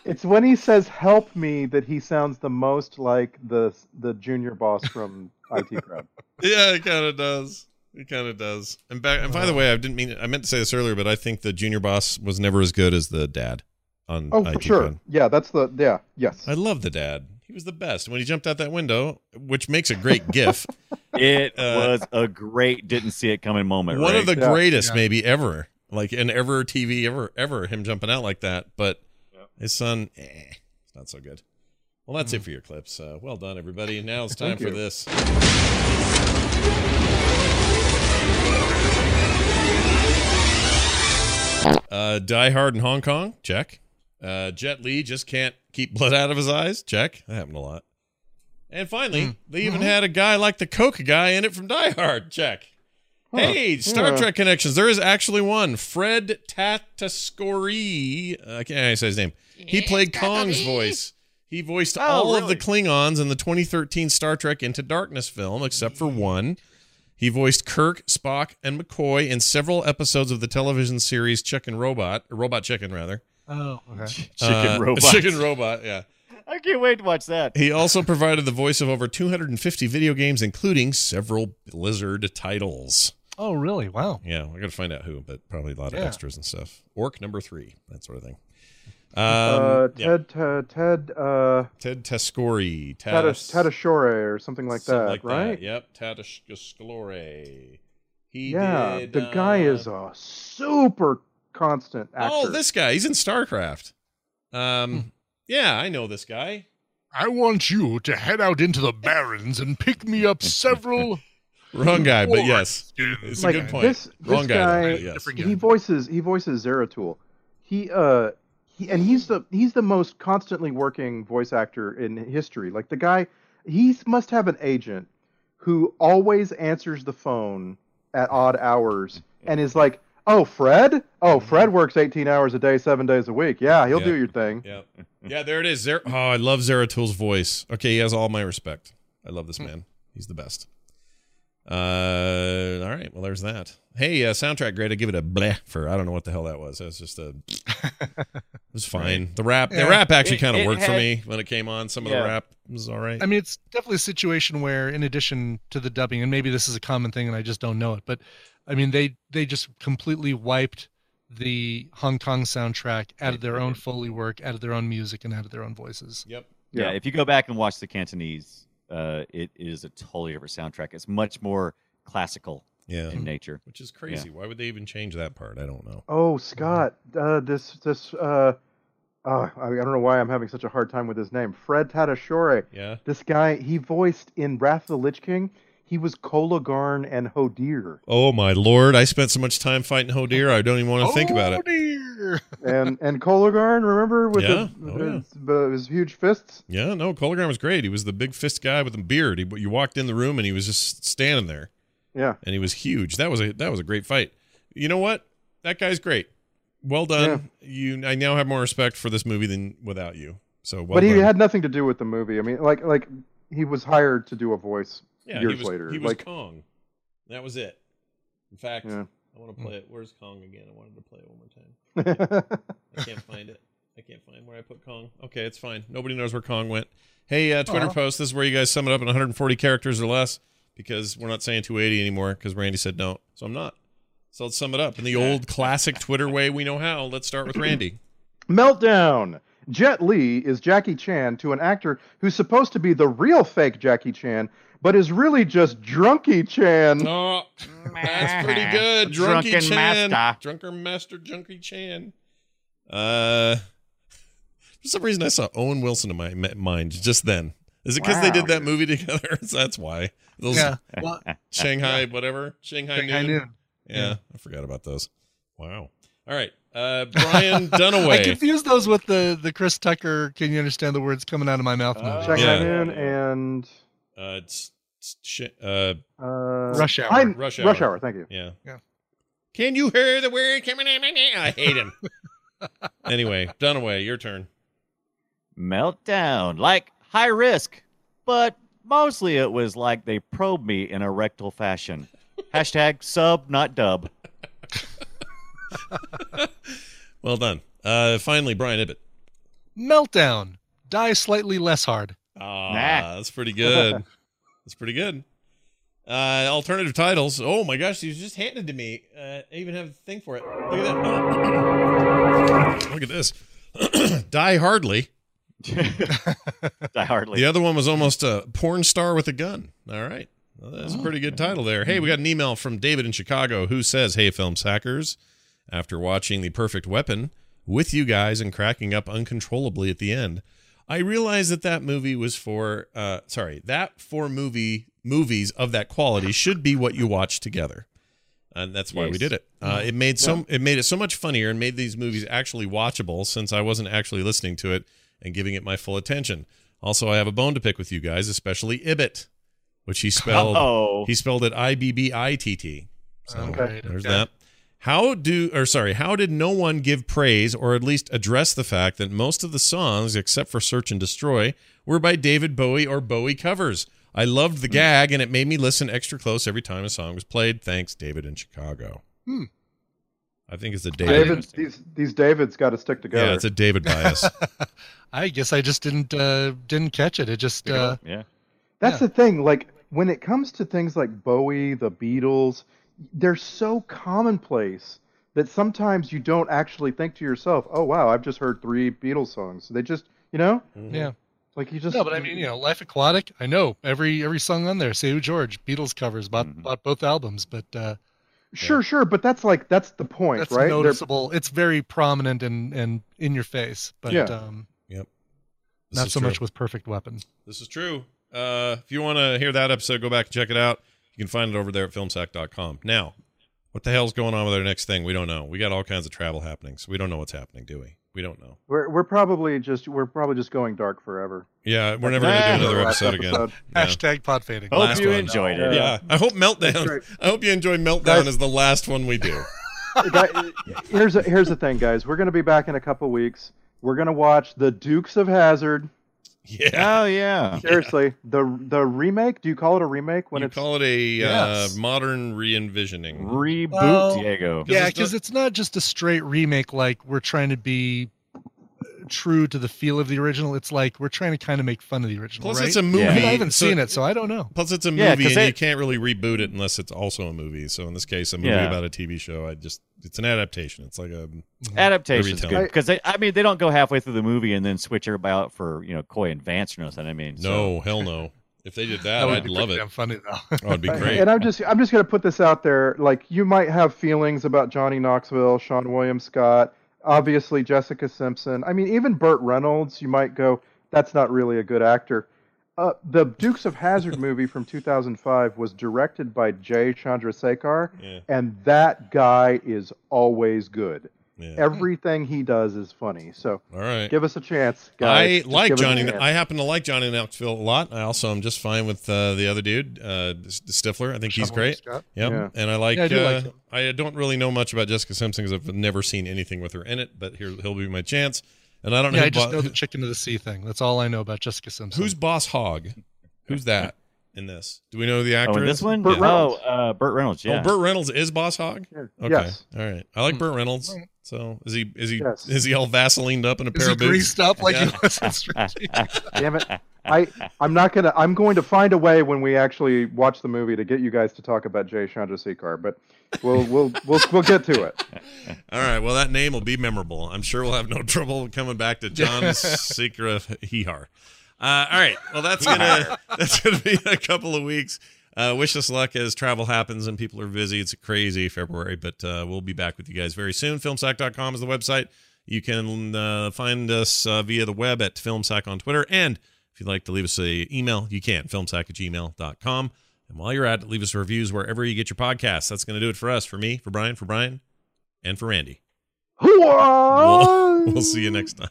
it's when he says "help me" that he sounds the most like the the junior boss from IT Crowd. [LAUGHS] yeah, it kind of does. It kind of does. And back. And by the way, I didn't mean. I meant to say this earlier, but I think the junior boss was never as good as the dad on. Oh, for sure. Crowd. Yeah, that's the yeah yes. I love the dad. He was the best when he jumped out that window, which makes a great GIF. [LAUGHS] It Uh, was a great didn't see it coming moment. One right? of the Yeah. greatest, Yeah. maybe ever, like in ever TV ever ever. Him jumping out like that, but his son, eh, it's not so good. Well, that's it for your clips. Uh, well done, everybody. Now it's time for you. this. Uh, Die Hard in Hong Kong, check. Uh, Jet Li just can't keep blood out of his eyes, check. That happened a lot. And finally, they even had a guy like the Coke guy in it from Die Hard, check. Hey, Star Yeah. Trek connections. There is actually one. Fred Tatasciore. Uh, I can't say his name. He played Kong's voice. He voiced all of the Klingons in the 2013 Star Trek Into Darkness film, except for one. He voiced Kirk, Spock, and McCoy in several episodes of the television series Chicken Robot, or Robot Chicken rather. Oh, okay. chicken Uh, robot. Chicken Robot, yeah. I can't wait to watch that. He also provided the voice of over 250 video games, including several Blizzard titles. Oh, really? Wow. Yeah, I got to find out who, but probably a lot of extras and stuff. Orc number three, that sort of thing. Um, uh, yeah. Ted uh, Ted uh, Ted Tascori, Tadash- Tadashore or something like something that, like right? Yep, Tadashore. He yeah, did, the guy uh, is a super constant actor. Oh, this guy. He's in StarCraft. Um, yeah, I know this guy. I want you to head out into the barrens and pick me up several. [LAUGHS] Wrong guy, but yes, it's a like good point. this Wrong guy, guy, though, yes. He voices he voices Zeratul. He uh he and he's the he's the most constantly working voice actor in history. Like the guy, he must have an agent who always answers the phone at odd hours and is like, "Oh, Fred? Oh, Fred works 18 hours a day, 7 days a week. Yeah, he'll do your thing." Yeah, yeah, there it is. Zer- oh, I love Zeratul's voice. Okay, he has all my respect. I love Hmm. this man. He's the best. Uh, all right. Well, there's that. Hey, uh, soundtrack great. I give it a bleh for I don't know what the hell that was. It was just a. [LAUGHS] It was fine. The rap, the rap actually kind of it worked for me when it came on. Some of Yeah. the rap was all right. I mean, it's definitely a situation where, in addition to the dubbing, and maybe this is a common thing, and I just don't know it, but I mean, they they just completely wiped the Hong Kong soundtrack out of their own Foley work, out of their own music, and out of their own voices. Yep. Yeah. Yeah. if you go back and watch the Cantonese, uh, it is a totally different soundtrack. It's much more classical Yeah. in nature. Which is crazy. Why would they even change that part? I don't know. Oh, Scott, uh, this this uh, uh, I, I don't know why I'm having such a hard time with his name. Fred Tadashore. Yeah. This guy, he voiced in Wrath of the Lich King. He was Kologarn and Hodir. Oh my lord! I spent so much time fighting Hodir. I don't even want to think about it. dear. and and Kologarn, remember with Yeah. his, Oh, yeah. his, uh, his huge fists. Yeah, no, Colgar was great. He was the big fist guy with the beard. He, you walked in the room and he was just standing there, Yeah, and he was huge. That was a that was a great fight. You know what? That guy's great. Well done. You, I now have more respect for this movie than without you. So well but he done. had nothing to do with the movie. I mean, like like he was hired to do a voice yeah, years he was, later. He was like Kong. That was it. In fact, Yeah. I want to play it. Where's Kong again? I wanted to play it one more time. [LAUGHS] I can't find it. I can't find where I put Kong. Okay, it's fine. Nobody knows where Kong went. Hey, uh, Twitter Aw. post. This is where you guys sum it up in 140 characters or less because we're not saying 280 anymore because Randy said no. So I'm not. So let's sum it up in the old [LAUGHS] classic Twitter way we know how. Let's start with Randy. Meltdown. Jet Li is Jackie Chan to an actor who's supposed to be the real fake Jackie Chan, but is really just Drunky Chan. Oh, that's pretty good. Drunky Drunken Chan. master. Drunken Master Junkie Chan. Uh, for some reason, I saw Owen Wilson in my mind just then. Is it because they did that movie together? [LAUGHS] That's why. Those Yeah. Well, Shanghai, whatever. Shanghai, Shanghai Noon. Noon. Yeah, Yeah. I forgot about those. Wow. All right. Uh, Brian [LAUGHS] Dunaway. I Dunaway. confused those with the the Chris Tucker. Can you understand the words coming out of my mouth? movie. Shanghai Yeah. Noon and uh, it's, it's sh- uh, uh, Rush Hour. Hein- Rush Rush Hour. Rush Hour. Thank you. yeah. Yeah. Can you hear the word coming out my mouth? I hate him. [LAUGHS] anyway, Dunaway, your turn. Meltdown. Like high risk, but mostly it was like they probed me in a rectal fashion. Hashtag sub, not dub. [LAUGHS] Well done. Uh, finally, Brian Ibbott. Meltdown. Die slightly less hard. Ah, Nah. that's pretty good. [LAUGHS] that's pretty good. Uh, alternative titles. Oh my gosh, these just handed to me. Uh, I even have a thing for it. Look at that. [COUGHS] Look at this. [COUGHS] Die Hardly. [LAUGHS] Die hardly. The other one was almost a porn star with a gun. All right. Well, that's a pretty good title there. Hey, we got an email from David in Chicago who says, Hey, film sackers. After watching The Perfect Weapon with you guys and cracking up uncontrollably at the end, I realized that that movie was for, uh, sorry, that four movie movies of that quality should be what you watch together. And that's why we did it. Uh, it made so it made it so much funnier and made these movies actually watchable since I wasn't actually listening to it and giving it my full attention. Also, I have a bone to pick with you guys, especially Ibbit, which he spelled [LAUGHS] Oh. he spelled it I B B I T T. So Okay. there's Okay. that. How do or sorry, how did no one give praise or at least address the fact that most of the songs except for Search and Destroy were by David Bowie or Bowie covers? I loved the gag and it made me listen extra close every time a song was played. Thanks, David in Chicago. Hmm. I think it's a David. David, these these Davids got to stick together. yeah, it's a David bias. [LAUGHS] I guess I just didn't uh, didn't catch it. It just uh, Yeah. That's Yeah. the thing. Like when it comes to things like Bowie, the Beatles, they're so commonplace that sometimes you don't actually think to yourself, "Oh wow, I've just heard three Beatles songs." They just, you know, yeah. like you just. No, but I mean, you know, Life Aquatic. I know every every song on there. Say George, Beatles covers. Bought Mhm. bought both albums, but uh, Sure, sure, but that's like that's the point, that's right? They're- noticeable. It's very prominent and and in your face, but Yeah. um, Yep. This not so true. much with Perfect Weapon. This is true. Uh, if you want to hear that episode, go back and check it out. You can find it over there at filmsack.com. Now, what the hell's going on with our next thing? We don't know. We got all kinds of travel happenings. We don't know what's happening, do we? We don't know. We're we're probably just we're probably just going dark forever. Yeah, we're never going to do another episode again. Yeah. Hashtag pod fading. Hope Last you one. enjoyed it. Yeah. I hope Meltdown. right. I hope you enjoy Meltdown Guys- as the last one we do. [LAUGHS] [LAUGHS] Here's a, here's the thing, guys. We're gonna be back in a couple weeks. We're gonna watch the Dukes of Hazzard. Yeah. Oh yeah. Seriously, the the remake. Do you call it a remake when you it's call it a Yes. uh, modern re-envisioning. Reboot Well, Diego. Yeah, because not- it's not just a straight remake. Like we're trying to be true to the feel of the original. It's like we're trying to kind of make fun of the original. Plus, right? it's a movie. Yeah. I, haven't so- seen it, so I don't know. Plus, it's a movie, Yeah, and 'cause you can't really reboot it unless it's also a movie. So in this case, a movie Yeah. about a TV show. I just it's an adaptation. It's like a mm-hmm. adaptation Retelling. good because they, I mean, they don't go halfway through the movie and then switch everybody out for you know Coy and Vance or nothing. I mean, so- no, hell no. If they did that, That I'd love pretty it. Damn funny though. Oh, it'd be [LAUGHS] great. And I'm just I'm just gonna put this out there. Like you might have feelings about Johnny Knoxville, Seann William Scott, obviously Jessica Simpson. I mean, even Burt Reynolds. You might go, that's not really a good actor. Uh, the Dukes of Hazzard [LAUGHS] movie from 2005 was directed by Jay Chandrasekhar, Yeah. and that guy is always good. Yeah. Everything he does is funny. So All right. give us a chance, guys. I Just like give us a Johnny. I happen to like Johnny Knoxville a lot. I also am just fine with uh, the other dude, uh, Stifler. I think he's great. Yep. Yeah. And I like. Yeah, I do uh, like him. I don't really know much about Jessica Simpson because I've never seen anything with her in it. But here, he'll be my chance. And I don't know. Yeah, who I just bo- know the chicken of the sea thing. That's all I know about Jessica Simpson. who's Boss Hog? Who's that in this? Do we know who the actor Oh, in is? this one? Burt oh, Reynolds. uh, Burt Reynolds. Yeah. Oh, Burt Reynolds is Boss Hog. Yeah. Okay. Yes. All right. I like Burt Reynolds. So is he? Is he? Yes. Is he all Vaselined up in a Is pair he of boots? greased up like Yeah. he was in Stranger [LAUGHS] Damn it. I I'm not gonna. I'm going to find a way when we actually watch the movie to get you guys to talk about Jay Chandrasekhar, but we'll we'll we'll we'll get to it. [LAUGHS] All right. Well, that name will be memorable. I'm sure we'll have no trouble coming back to John Secret Hehar. Uh, all right. Well, that's gonna [LAUGHS] that's gonna be a couple of weeks. Uh, wish us luck as travel happens and people are busy. It's a crazy February, but uh, we'll be back with you guys very soon. Filmsack.com is the website. You can uh, find us uh, via the web at Filmsack on Twitter. And if you'd like to leave us a email, you can, filmsack at gmail.com. And while you're at it, leave us reviews wherever you get your podcasts. That's going to do it for us, for me, for Brian, for Brian, and for Randy. We'll, [LAUGHS] we'll see you next time.